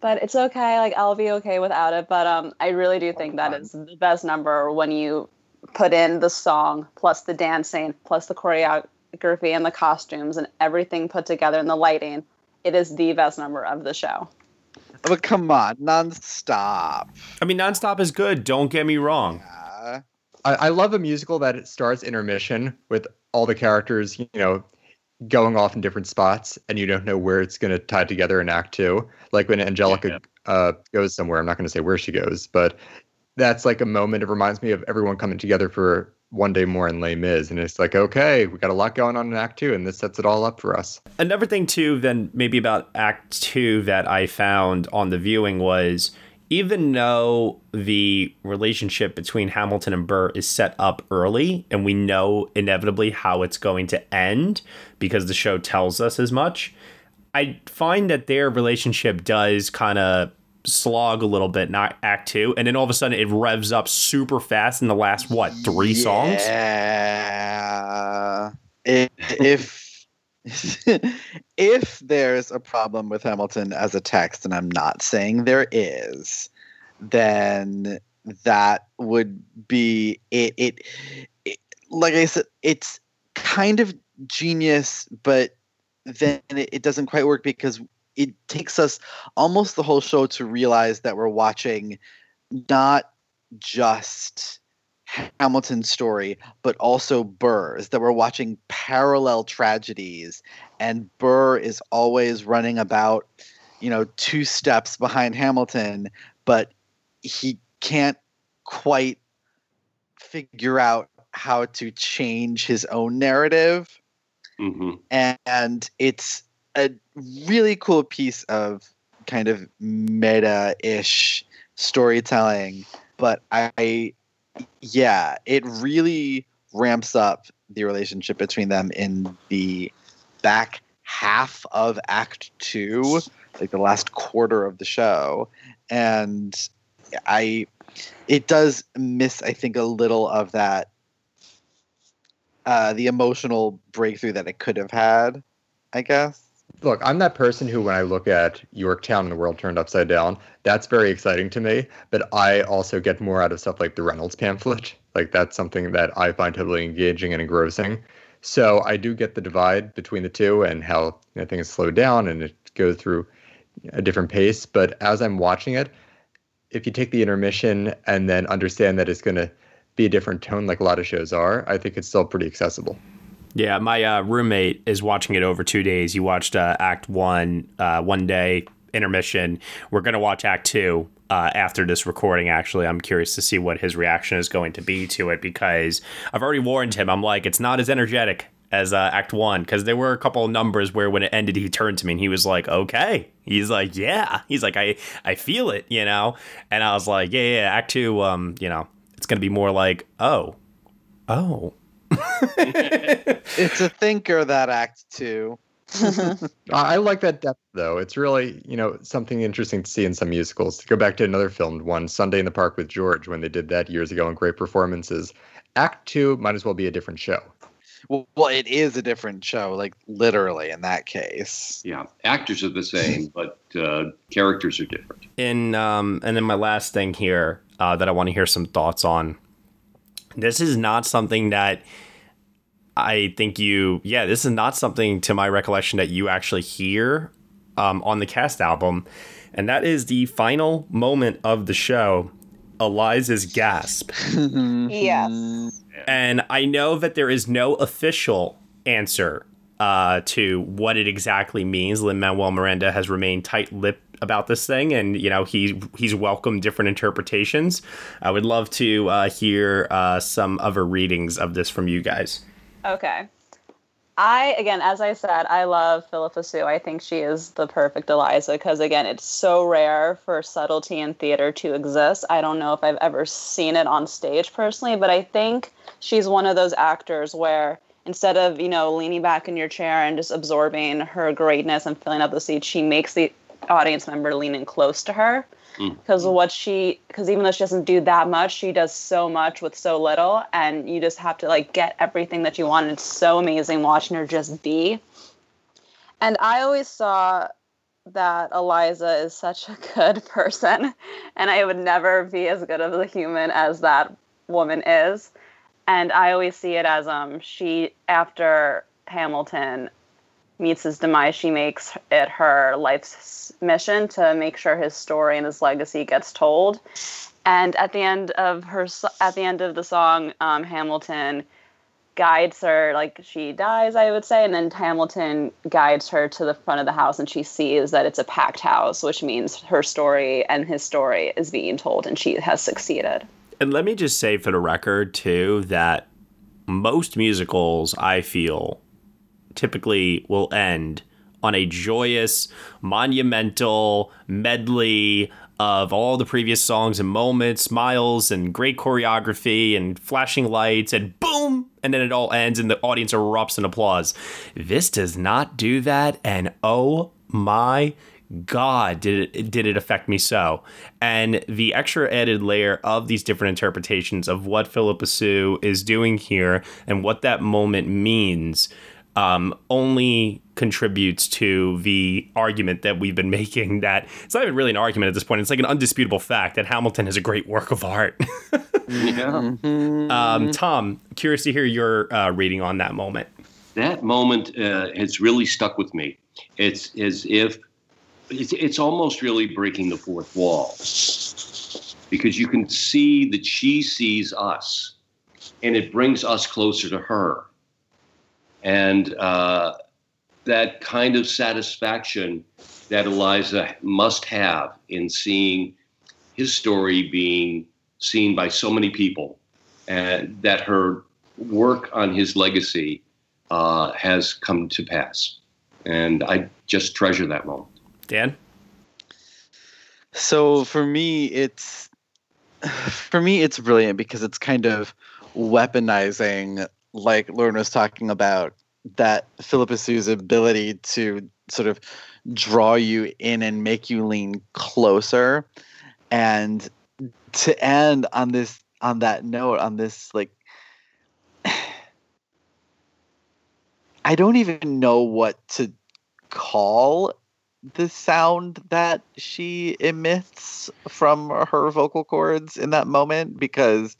But it's okay. Like I'll be okay without it. But um, I really do think that is the best number when you put in the song plus the dancing plus the choreography and the costumes and everything put together and the lighting. It is the best number of the show. but come on, nonstop. I mean, nonstop is good. Don't get me wrong. Uh, I, I love a musical that it starts intermission with all the characters, you know, going off in different spots, and you don't know where it's going to tie together in Act Two. Like when Angelica uh, goes somewhere. I'm not going to say where she goes, but that's like a moment. It reminds me of everyone coming together for one day more in Les Mis, and it's like, okay, we got a lot going on in Act Two, and this sets it all up for us. Another thing too, then maybe about Act Two that I found on the viewing was even though the relationship between Hamilton and Burr is set up early, and we know inevitably how it's going to end because the show tells us as much, I find that their relationship does kind of slog a little bit in Act Two, and then all of a sudden it revs up super fast in the last what three songs. Yeah. If if if there's a problem with Hamilton as a text, and I'm not saying there is, then that would be it. It, it like I said, it's kind of genius, but then it, it doesn't quite work because it takes us almost the whole show to realize that we're watching not just Hamilton's story, but also Burr's, that we're watching parallel tragedies, and Burr is always running about, you know, two steps behind Hamilton, but he can't quite figure out how to change his own narrative. Hmm and it's a really cool piece of kind of meta-ish storytelling but i yeah it really ramps up the relationship between them in the back half of act two like the last quarter of the show. And i it does miss i think a little of that uh the emotional breakthrough that it could have had i guess look, I'm that person who, when I look at Yorktown and the world turned upside down, that's very exciting to me. But I also get more out of stuff like the Reynolds pamphlet. Like that's something that I find totally engaging and engrossing. So I do get the divide between the two and how you know, things slow down and it goes through a different pace. But as I'm watching it, if you take the intermission and then understand that it's going to be a different tone, like a lot of shows are, I think it's still pretty accessible. Yeah, my uh, roommate is watching it over two days. He watched uh, Act One uh, one day, intermission. We're gonna watch Act Two uh, after this recording. Actually, I'm curious to see what his reaction is going to be to it because I've already warned him. I'm like, it's not as energetic as uh, Act One because there were a couple of numbers where when it ended, he turned to me and he was like, "Okay." He's like, "Yeah." He's like, "I I feel it," you know. And I was like, "Yeah, yeah." Act Two, um, you know, it's gonna be more like, "Oh, oh." It's a thinker that act two. I I like that depth, though. It's really, you know, something interesting to see in some musicals. To go back to another filmed one, Sunday in the Park with George, when they did that years ago in great performances. Act two might as well be a different show. Well, well, it is a different show, like literally in that case. Yeah, actors are the same, but uh, characters are different. in um, and then my last thing here uh, that I want to hear some thoughts on. This is not something that I think you. Yeah, this is not something to my recollection that you actually hear um, on the cast album, and that is the final moment of the show, Eliza's gasp. Yes. And I know that there is no official answer uh, to what it exactly means. Lin Manuel Miranda has remained tight-lipped about this thing, and you know he he's welcomed different interpretations. I would love to uh, hear uh, some other readings of this from you guys. Okay. I again, as I said, I love Phillipa Soo. I think she is the perfect Eliza because again, it's so rare for subtlety in theater to exist. I don't know if I've ever seen it on stage personally, but I think she's one of those actors where instead of, you know, leaning back in your chair and just absorbing her greatness and filling up the seat, she makes the audience member lean in close to her. Because what she because even though she doesn't do that much she does so much with so little and you just have to like get everything that you want. And it's so amazing watching her just be. And i always saw that eliza is such a good person and i would never be as good of a human as that woman is. And i always see it as um she after hamilton meets his demise, she makes it her life's mission to make sure his story and his legacy gets told. And at the end of her, at the end of the song, um, Hamilton guides her, like she dies, I would say, and then Hamilton guides her to the front of the house, and she sees that it's a packed house, which means her story and his story is being told, and she has succeeded. And let me just say for the record too that most musicals I feel typically will end on a joyous, monumental medley of all the previous songs and moments, smiles and great choreography and flashing lights and boom, and then it all ends and the audience erupts in applause. This does not do that, and oh my God, did it did it affect me so? And the extra added layer of these different interpretations of what Phillipa Soo is doing here and what that moment means um, only contributes to the argument that we've been making that it's not even really an argument at this point. It's like an undisputable fact that Hamilton is a great work of art. Yeah. um, Tom, curious to hear your uh, reading on that moment. that moment uh, has really stuck with me. It's as if it's, it's almost really breaking the fourth wall because you can see that she sees us and it brings us closer to her. And uh, that kind of satisfaction that Eliza must have in seeing his story being seen by so many people and that her work on his legacy uh, has come to pass. And I just treasure that moment. Dan? So for me, it's for me it's brilliant because it's kind of weaponizing, like Lauren was talking about, that Phillipa Soo's ability to sort of draw you in and make you lean closer, and to end on this on that note on this like. I don't even know what to call the sound that she emits from her vocal cords in that moment because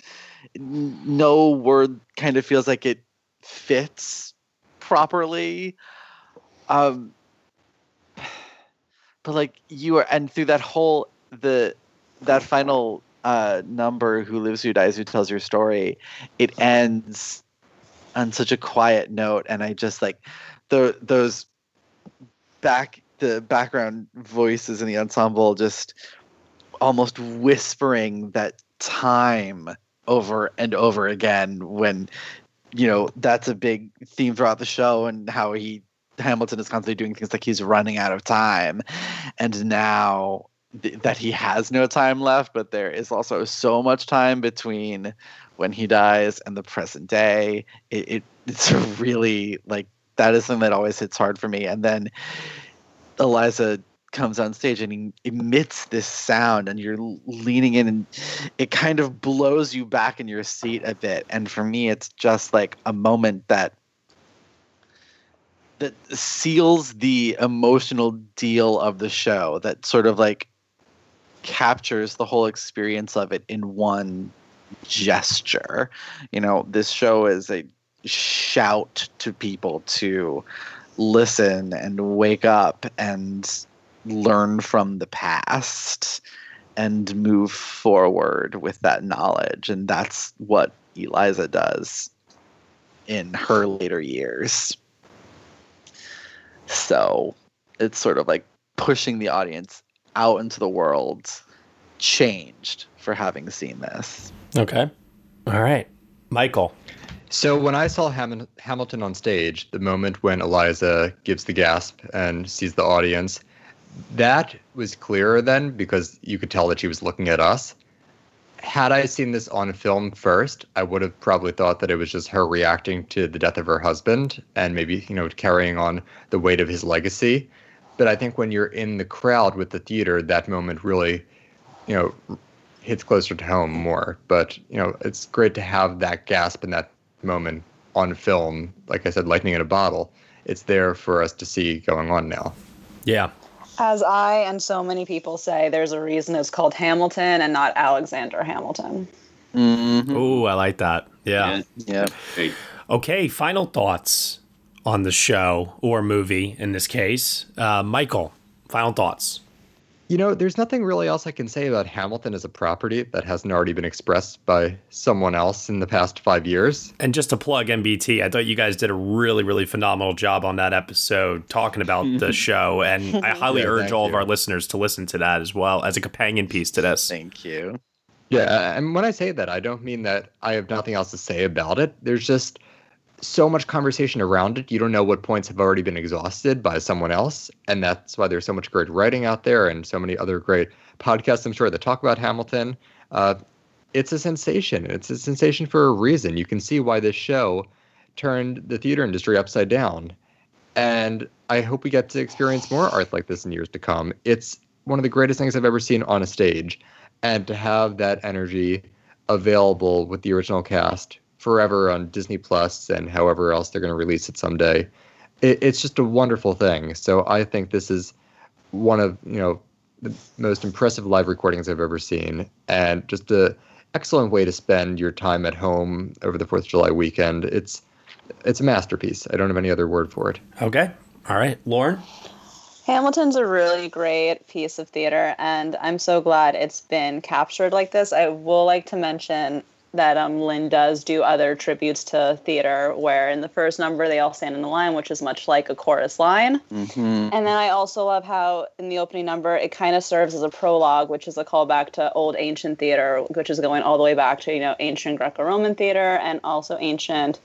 no word kind of feels like it fits properly. Um, but like you are, and through that whole the that final uh, number, "Who lives, who dies, who tells your story," it ends on such a quiet note, and I just like the those back the background voices in the ensemble just almost whispering that time over and over again when you know that's a big theme throughout the show and how he Hamilton is constantly doing things like he's running out of time. And now th- that he has no time left but there is also so much time between when he dies and the present day it, it it's really like that is something that always hits hard for me. And then Eliza comes on stage and he emits this sound and you're leaning in and it kind of blows you back in your seat a bit. And for me it's just like a moment that that seals the emotional deal of the show that sort of like captures the whole experience of it in one gesture. You know this show is a shout to people to listen and wake up and learn from the past and move forward with that knowledge. And that's what Eliza does in her later years. So it's sort of like pushing the audience out into the world, changed for having seen this. Okay. All right. Michael. So when I saw Ham- Hamilton on stage, the moment when Eliza gives the gasp and sees the audience, that was clearer then because you could tell that she was looking at us. Had I seen this on film first, I would have probably thought that it was just her reacting to the death of her husband and maybe, you know, carrying on the weight of his legacy. But I think when you're in the crowd with the theater, that moment really, you know, hits closer to home more. But, you know, it's great to have that gasp and that moment on film. Like I said, lightning in a bottle. It's there for us to see going on now. Yeah. As I and so many people say, there's a reason it's called Hamilton and not Alexander Hamilton. Mm-hmm. Ooh, I like that. Yeah. Yeah. Hey, Okay. Final thoughts on the show or movie in this case. Uh, Michael, final thoughts. You know, there's nothing really else I can say about Hamilton as a property that hasn't already been expressed by someone else in the past five years. And just to plug MBT, I thought you guys did a really, really phenomenal job on that episode talking about the show. And I highly Yeah, urge thank all of our listeners to listen to that as well as a companion piece to this. Thank you. Yeah, and when I say that, I don't mean that I have nothing else to say about it. There's just so much conversation around it. You don't know what points have already been exhausted by someone else. And that's why there's so much great writing out there and so many other great podcasts, I'm sure, that talk about Hamilton. Uh, it's a sensation. It's a sensation for a reason. You can see why this show turned the theater industry upside down. And I hope we get to experience more art like this in years to come. It's one of the greatest things I've ever seen on a stage. And to have that energy available with the original cast forever on Disney Plus and however else they're going to release it someday, it, it's just a wonderful thing. So I think this is one of you know the most impressive live recordings I've ever seen, and just a excellent way to spend your time at home over the Fourth of July weekend. It's it's a masterpiece. I don't have any other word for it. Okay. All right. Lauren? Hamilton's a really great piece of theater, and I'm so glad it's been captured like this. I will like to mention that um, Lin does do other tributes to theater, where in the first number they all stand in a line, which is much like a chorus line. Mm-hmm. And then I also love how in the opening number it kind of serves as a prologue, which is a callback to old ancient theater, which is going all the way back to you know ancient Greco-Roman theater and also ancient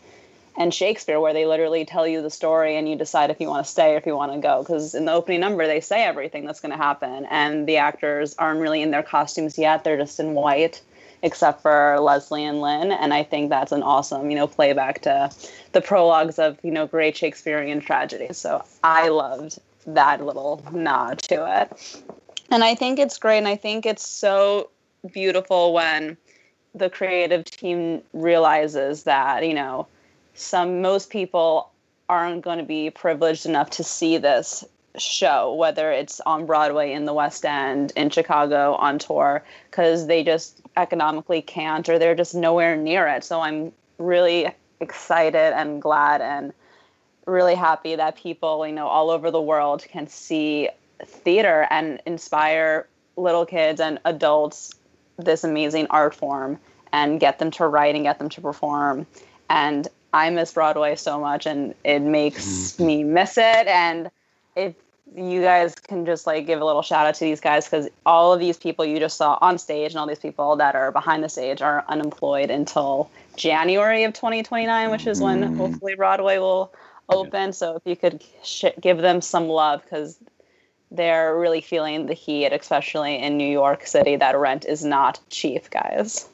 and Shakespeare, where they literally tell you the story and you decide if you want to stay or if you want to go. Because in the opening number, they say everything that's going to happen, and the actors aren't really in their costumes yet; they're just in white, except for Leslie and Lin. And I think that's an awesome, you know, playback to the prologues of you know great Shakespearean tragedies. So I loved that little nod to it, and I think it's great, and I think it's so beautiful when the creative team realizes that you know some most people aren't going to be privileged enough to see this show, whether it's on Broadway in the West End, in Chicago on tour, because they just economically can't or they're just nowhere near it. So I'm really excited and glad and really happy that people, you know, all over the world can see theater and inspire little kids and adults this amazing art form and get them to write and get them to perform. And I miss Broadway so much and it makes mm-hmm. me miss it. And if you guys can just like give a little shout out to these guys because all of these people you just saw on stage and all these people that are behind the stage are unemployed until January of 2029, which is when hopefully Broadway will open. So if you could sh- give them some love because they're really feeling the heat, especially in New York City. That rent is not cheap, guys.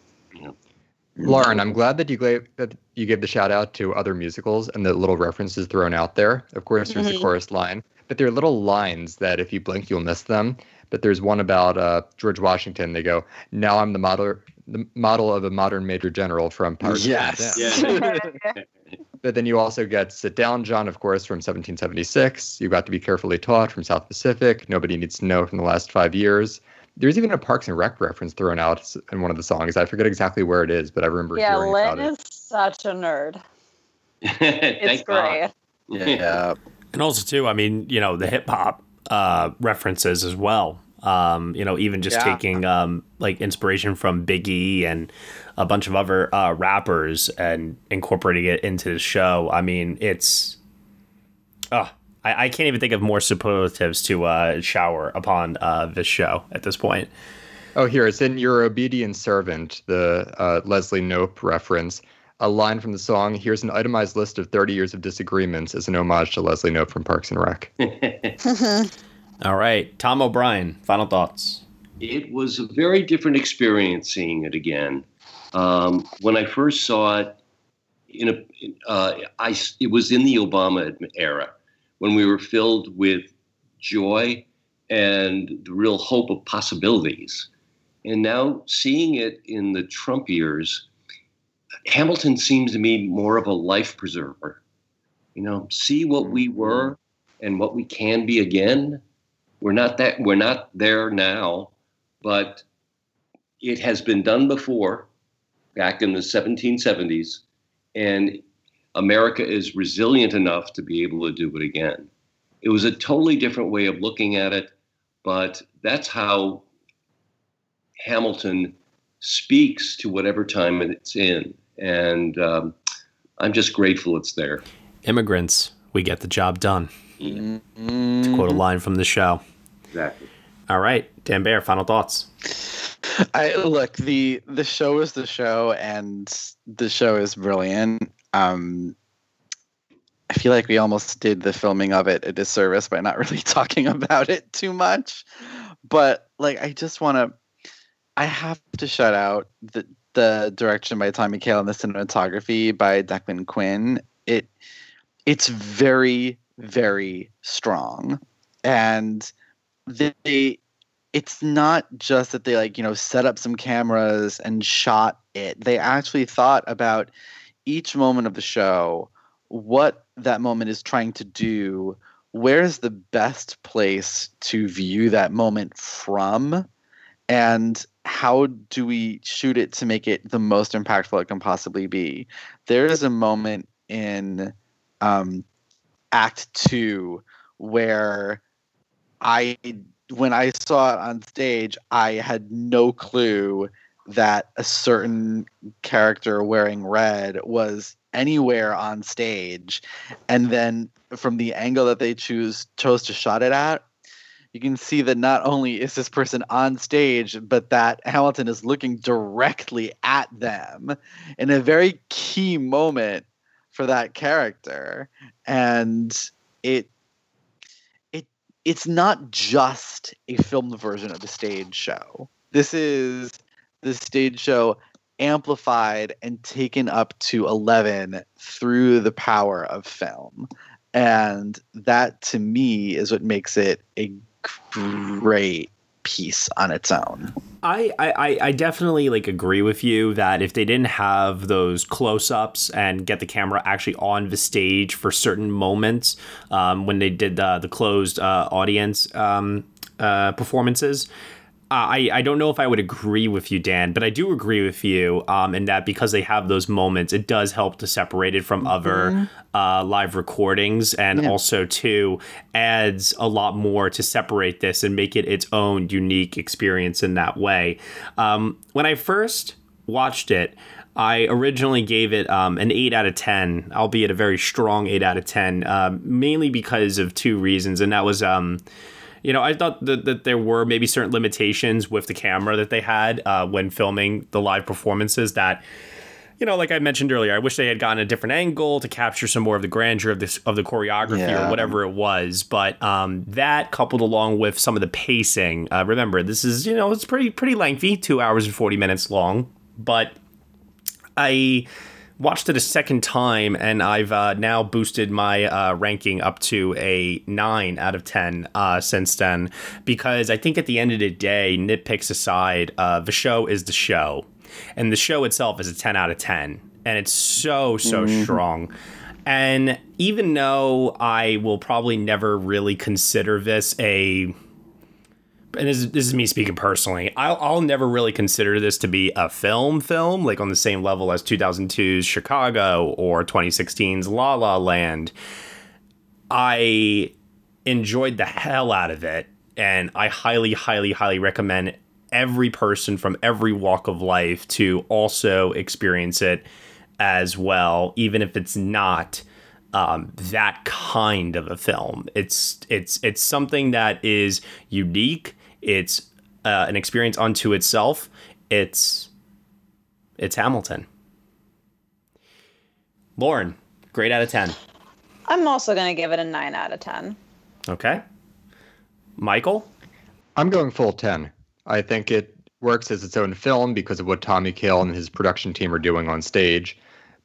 Lauren, I'm glad that you gave that you gave the shout out to other musicals and the little references thrown out there. Of course, there's the Mhm. chorus line, but there are little lines that if you blink, you'll miss them. But there's one about uh, George Washington. They go, "Now I'm the model, the model of a modern major general from Pirates Yes. of. But then you also get "Sit Down, John," of course, from 1776. You've got to be carefully taught from South Pacific. Nobody needs to know from the last five years. There's even a Parks and Rec reference thrown out in one of the songs. I forget exactly where it is, but I remember yeah, hearing about it. Lin it. is such a nerd. It's Thank great. God. Yeah. And also too, I mean, you know, the hip hop uh, references as well. Um, you know, even just Yeah. taking um, like inspiration from Big E and a bunch of other uh, rappers and incorporating it into the show. I mean, it's oh, I, I can't even think of more superlatives to uh, shower upon uh, this show at this point. Oh, here it's in "Your Obedient Servant," the uh, Leslie Knope reference. A line from the song. Here's an itemized list of 30 years of disagreements as an homage to Leslie Knope from Parks and Rec. All right, Tom O'Brien, final thoughts. it was a very different experience seeing it again. Um, when I first saw it, in a, uh, I it was in the Obama era when we were filled with joy and the real hope of possibilities. And now seeing it in the Trump years, Hamilton seems to me more of a life preserver. You know, see what we mm-hmm. were and what we can be again. We're not that we're not there now, but it has been done before, back in the 1770s, and America is resilient enough to be able to do it again. It was a totally different way of looking at it, but that's how Hamilton speaks to whatever time it's in. And um, I'm just grateful it's there. Immigrants, we get the job done. Mm-hmm. To quote a line from the show. Exactly. All right, Dan Bayer, final thoughts. I look the the show is the show, and the show is brilliant. Um, I feel like we almost did the filming of it a disservice by not really talking about it too much. But like, I just want to, I have to shut out the the direction by Tommy Kail and the cinematography by Declan Quinn. It it's very very strong, and they it's not just that they like you know set up some cameras and shot it they actually thought about each moment of the show what that moment is trying to do where's the best place to view that moment from and how do we shoot it to make it the most impactful it can possibly be there is a moment in um, act two where i when I saw it on stage, I had no clue that a certain character wearing red was anywhere on stage. And then from the angle that they choose chose to shot it at, you can see that not only is this person on stage, but that Hamilton is looking directly at them in a very key moment for that character. And it it it's not just a filmed version of the stage show. This is the stage show amplified and taken up to 11 through the power of film. And that to me is what makes it a great piece on its own. I, I, I definitely like agree with you that if they didn't have those close-ups and get the camera actually on the stage for certain moments um, when they did the the closed uh, audience um, uh, performances, I, I don't know if I would agree with you, Dan, but I do agree with you um, in that because they have those moments, it does help to separate it from other uh, live recordings, and also too adds a lot more to separate this and make it its own unique experience in that way. Um, when I first watched it, I originally gave it um, an 8 out of 10, albeit a very strong 8 out of 10, uh, mainly because of two reasons. And that was um, you know, I thought that, that there were maybe certain limitations with the camera that they had uh, when filming the live performances that, you know, like I mentioned earlier, I wish they had gotten a different angle to capture some more of the grandeur of this of the choreography Yeah. or whatever it was. But um, that coupled along with some of the pacing, uh, remember this is you know it's pretty pretty lengthy, two hours and forty minutes long, but I watched it a second time and I've uh, now boosted my uh, ranking up to a 9 out of 10 uh, since then because I think at the end of the day, nitpicks aside, uh, the show is the show. And the show itself is a 10 out of 10. And it's so, so strong. And even though I will probably never really consider this a and this is, this is me speaking personally. I'll, I'll never really consider this to be a film film, like on the same level as 2002's Chicago or 2016's La La Land. I enjoyed the hell out of it, and I highly, highly, highly recommend every person from every walk of life to also experience it as well, even if it's not um, that kind of a film. It's it's it's something that is unique. It's uh, an experience unto itself. It's it's Hamilton. Lauren, grade out of ten. I'm also going to give it a 9 out of 10. Okay. Michael. I'm going full 10. I think it works as its own film because of what Tommy Kail and his production team are doing on stage,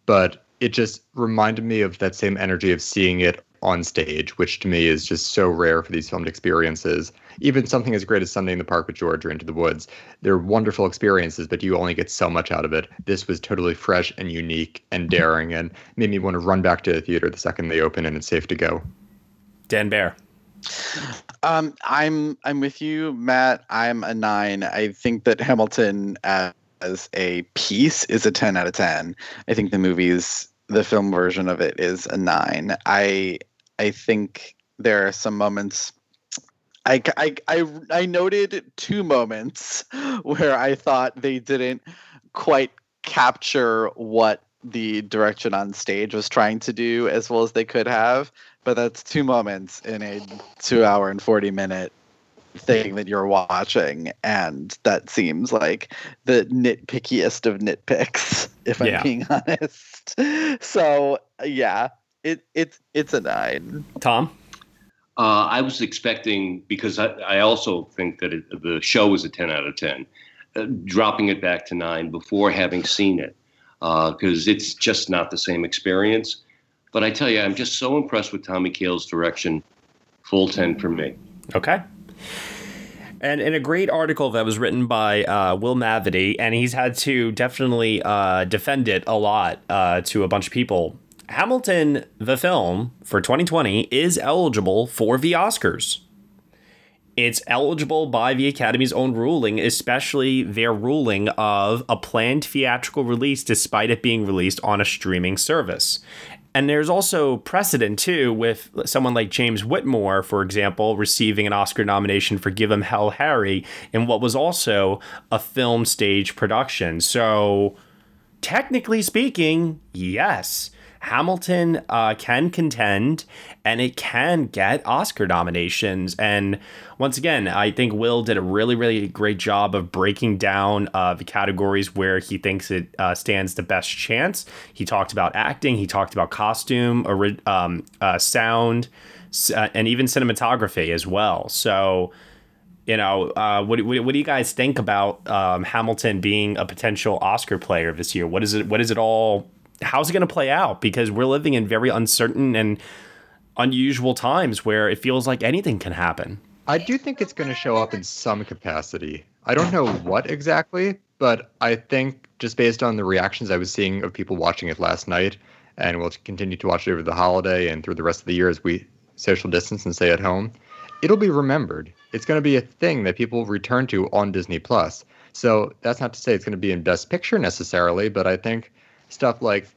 but it just reminded me of that same energy of seeing it on stage, which to me is just so rare for these filmed experiences. Even something as great as Sunday in the Park with George or Into the Woods, they're wonderful experiences, but you only get so much out of it. This was totally fresh and unique and daring and made me want to run back to the theater the second they open and it's safe to go. Dan Bayer. Um, I'm I'm with you, Matt. I'm a nine. I think that Hamilton as a piece is a ten out of ten. I think the movie's the film version of it is a nine. I I think there are some moments. I, I, I, I noted two moments where I thought they didn't quite capture what the direction on stage was trying to do as well as they could have but that's two moments in a two hour and 40 minute thing that you're watching and that seems like the nitpickiest of nitpicks if i'm Yeah. being honest so yeah it it's it's a nine Tom. Uh, I was expecting because I, I also think that it, the show was a ten out of ten, uh, dropping it back to nine before having seen it because it's just not the same experience. But I tell you, I'm just so impressed with Tommy Kail's direction. Full ten for me. Okay. And in a great article that was written by uh, Will Mavity, and he's had to definitely uh, defend it a lot uh, to a bunch of people. Hamilton, the film for 2020, is eligible for the Oscars. It's eligible by the Academy's own ruling, especially their ruling of a planned theatrical release despite it being released on a streaming service. And there's also precedent too with someone like James Whitmore, for example, receiving an Oscar nomination for Give 'Em Hell Harry in what was also a film stage production. So, technically speaking, yes, Hamilton uh, can contend and it can get Oscar nominations. And once again, I think Will did a really, really great job of breaking down uh, the categories where he thinks it uh, stands the best chance. He talked about acting, he talked about costume, um, uh, sound, uh, and even cinematography as well. So, you know, uh, what, what, what do you guys think about um, Hamilton being a potential Oscar player this year? What is it? What is it all? How's it going to play out? Because we're living in very uncertain and unusual times where it feels like anything can happen. I do think it's going to show up in some capacity. I don't know what exactly, but I think just based on the reactions I was seeing of people watching it last night, and we'll continue to watch it over the holiday and through the rest of the year as we social distance and stay at home, it'll be remembered. It's going to be a thing that people return to on Disney Plus. So that's not to say it's going to be in Best Picture necessarily, but I think stuff like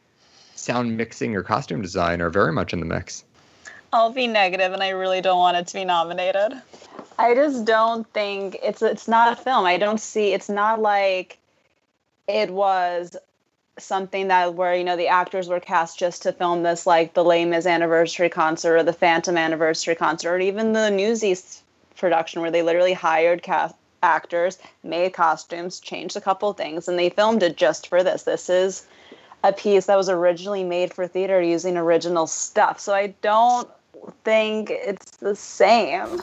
sound mixing or costume design are very much in the mix. I'll be negative, and I really don't want it to be nominated. I just don't think it's it's not a film. I don't see it's not like it was something that where you know the actors were cast just to film this like the Les anniversary concert or the Phantom anniversary concert or even the Newsies production where they literally hired cast actors, made costumes, changed a couple things, and they filmed it just for this. This is a piece that was originally made for theater using original stuff. So I don't think it's the same.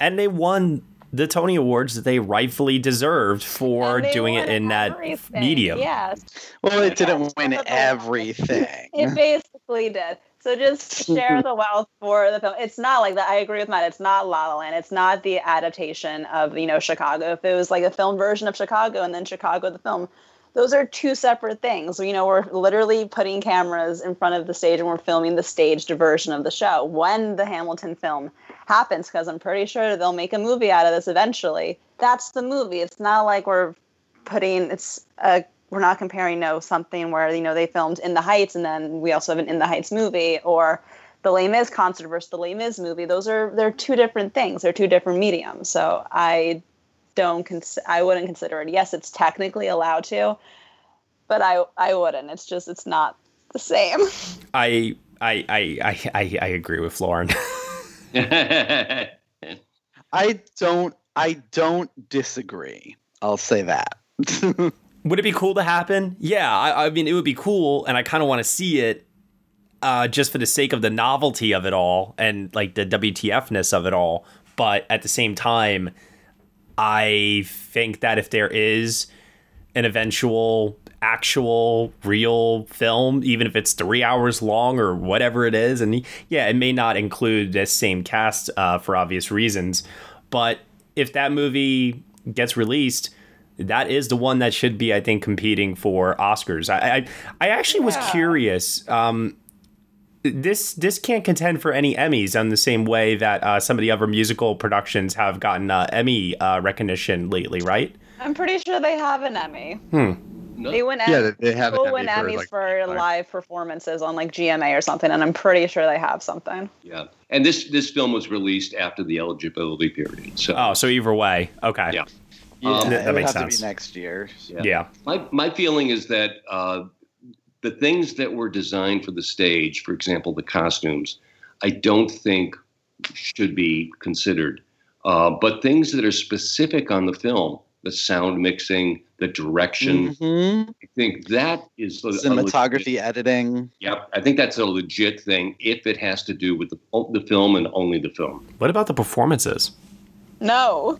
And they won the Tony Awards that they rightfully deserved for doing it won in that medium. Yes. Well, it didn't Yes, win some of the- everything. It basically did. So just share the wealth for the film. It's not like that. I agree with Matt. It's not La La Land. It's not the adaptation of you know Chicago. If it was like a film version of Chicago and then Chicago the film, those are two separate things. You know, we're literally putting cameras in front of the stage and we're filming the staged version of the show. When the Hamilton film happens, because I'm pretty sure they'll make a movie out of this eventually. That's the movie. It's not like we're putting it's a we're not comparing no something where you know they filmed in the heights and then we also have an in the heights movie or the Les Mis concert versus the Les Mis movie those are they're two different things they're two different mediums so i don't cons- i wouldn't consider it yes it's technically allowed to but i i wouldn't it's just it's not the same I I I I I, I agree with Lauren. I don't. I don't disagree. I'll say that. would it be cool to happen? Yeah, I, I mean, it would be cool, and I kind of want to see it uh, just for the sake of the novelty of it all and like the WTFness of it all. But at the same time, I think that if there is an eventual, actual, real film, even if it's three hours long or whatever it is, and yeah, it may not include this same cast uh, for obvious reasons, but if that movie gets released, that is the one that should be, I think, competing for Oscars. I I, I actually was curious. Um, this this can't contend for any Emmys on the same way that uh, some of the other musical productions have gotten uh, Emmy uh, recognition lately, right? i'm pretty sure they have an emmy No- they win Yeah, Em- they- they have an people win Emmy for, emmys like, for like- live performances on like gma or something and i'm pretty sure they have something yeah, and this this film was released after the eligibility period. So Oh, so either way, okay. Yeah. Yeah, Um, that it would makes have sense. to be next year. Yeah. My my feeling is that uh, the things that were designed for the stage, for example, the costumes, I don't think should be considered. Uh, but things that are specific on the film, the sound mixing, the direction, Mhm. I think that is a- a legit- Cinematography, editing. Yep, I think that's a legit thing if it has to do with the, the film and only the film. What about the performances? no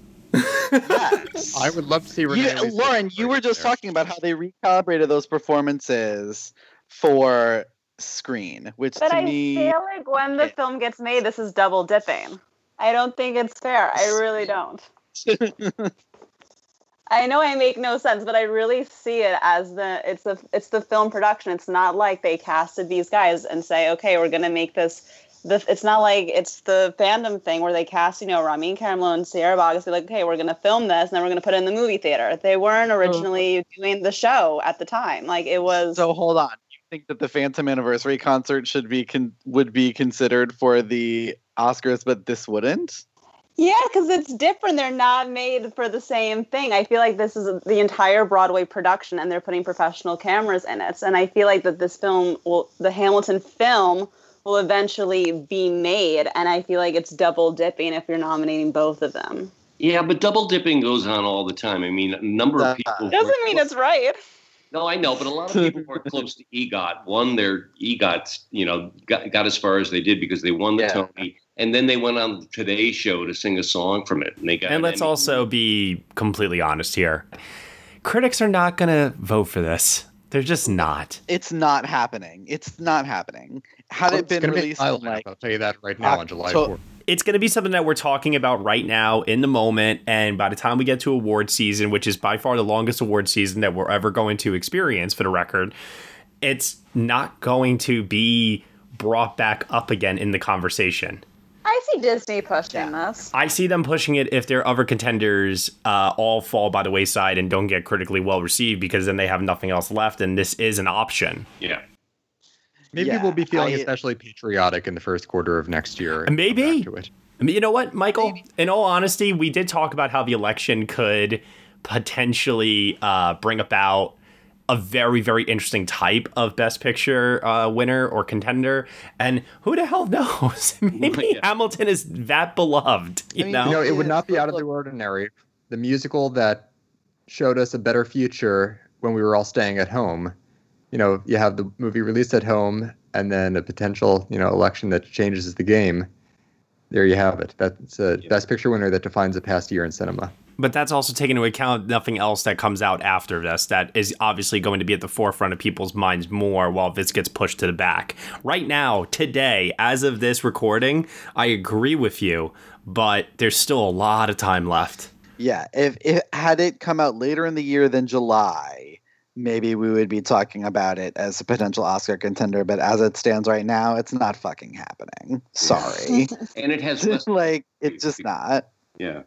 Yes. I would love to see Renee Elise Lauren, you were just there. talking about how they recalibrated those performances for screen, which But to I me, feel like when the Yeah. film gets made, this is double dipping. I don't think it's fair. I really don't. I know I make no sense, but I really see it as the it's the it's the film production. It's not like they casted these guys and say, okay, we're gonna make this. The, it's not like it's the Phantom thing where they cast, you know, Ramin Karimloo and Sierra Boggess. Be like, okay, we're gonna film this, and then we're gonna put it in the movie theater. They weren't oh. originally doing the show at the time. Like it was. so hold on. You think that the Phantom Anniversary concert should be con- would be considered for the Oscars, but this wouldn't? Yeah, because it's different. They're not made for the same thing. I feel like this is the entire Broadway production, and they're putting professional cameras in it. And I feel like that this film, will, the Hamilton film, will eventually be made. And I feel like it's double dipping if you're nominating both of them. Yeah, but double dipping goes on all the time. I mean, a number of people. Doesn't were- mean it's right. No, I know, but a lot of people were close to EGOT. One, their EGOT, you know, got, got as far as they did because they won the Yeah. Tony, and then they went on the Today Show to sing a song from it, and they got. And an let's Emmy. also be completely honest here. Critics are not going to vote for this. They're just not. It's not happening. It's not happening. Had Well, it been gonna be released my in lineup, like I'll tell you that right now on July Octo- 4th. it's going to be something that we're talking about right now in the moment. And by the time we get to award season, which is by far the longest award season that we're ever going to experience for the record, it's not going to be brought back up again in the conversation. I see Disney pushing this. I see them pushing it if their other contenders uh, all fall by the wayside and don't get critically well received because then they have nothing else left, and this is an option. Yeah. Maybe Yeah, we'll be feeling I- especially patriotic in the first quarter of next year. Maybe. to it. I mean, you know what, Michael? In all honesty, we did talk about how the election could potentially uh, bring about a very, very interesting type of Best Picture uh, winner or contender. And who the hell knows? Maybe Yeah. Hamilton is that beloved. You I mean, know? You know, it would not be out of the ordinary. The musical that showed us a better future when we were all staying at home. You know, you have the movie released at home and then a potential, you know, election that changes the game. There you have it. That's a Yeah. best picture winner that defines a past year in cinema. But that's also taking into account nothing else that comes out after this that is obviously going to be at the forefront of people's minds more while this gets pushed to the back. Right now, today, as of this recording, I agree with you, but there's still a lot of time left. Yeah, if it had it come out later in the year than July, maybe we would be talking about it as a potential Oscar contender. But as it stands right now, it's not fucking happening. Sorry, And it has less. like it's just not. Yeah.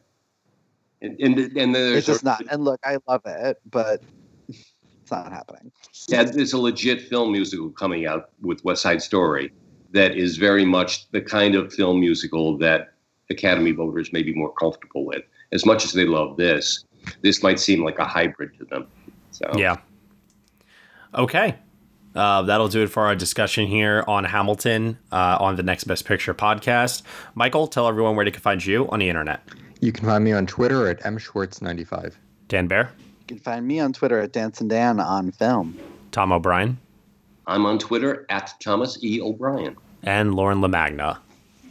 And and, and there's It's just a, not. And look, I love it, but it's not happening. yeah, there's a legit film musical coming out with West Side Story that is very much the kind of film musical that Academy voters may be more comfortable with. As much as they love this, this might seem like a hybrid to them. So Yeah. Okay. Uh, that'll do it for our discussion here on Hamilton uh, on the Next Best Picture podcast. Michael, tell everyone where they can find you on the internet. You can find me on Twitter at mschwartz95. Dan Bayer, You can find me on Twitter at Dance and Dan on film. Tom O'Brien, I'm on Twitter at Thomas E. O'Brien. and Lauren LaMagna.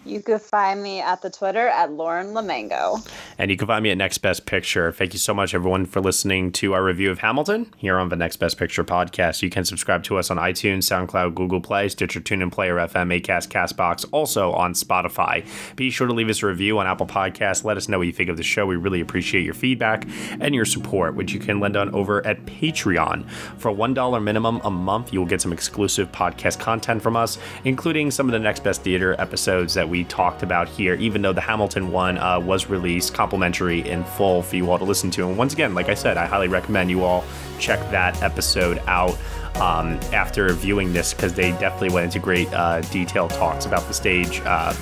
You can find me at the Twitter at Lauren LaMagna. And you can find me at Next Best Picture. Thank you so much, everyone, for listening to our review of Hamilton here on the Next Best Picture podcast. You can subscribe to us on iTunes, SoundCloud, Google Play, Stitcher, TuneIn, Player FM, Acast, Castbox, also on Spotify. Be sure to leave us a review on Apple Podcasts. Let us know what you think of the show. We really appreciate your feedback and your support, which you can lend on over at Patreon. For $1 minimum a month, you will get some exclusive podcast content from us, including some of the Next Best Theater episodes that we talked about here, even though the Hamilton one uh, was released complimentary in full for you all to listen to. And once again, like I said, I highly recommend you all check that episode out um, after viewing this because they definitely went into great uh, detailed talks about the stage uh,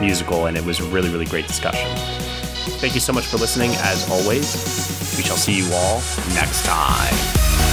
musical, and it was a really, really great discussion. Thank you so much for listening. As always, we shall see you all next time.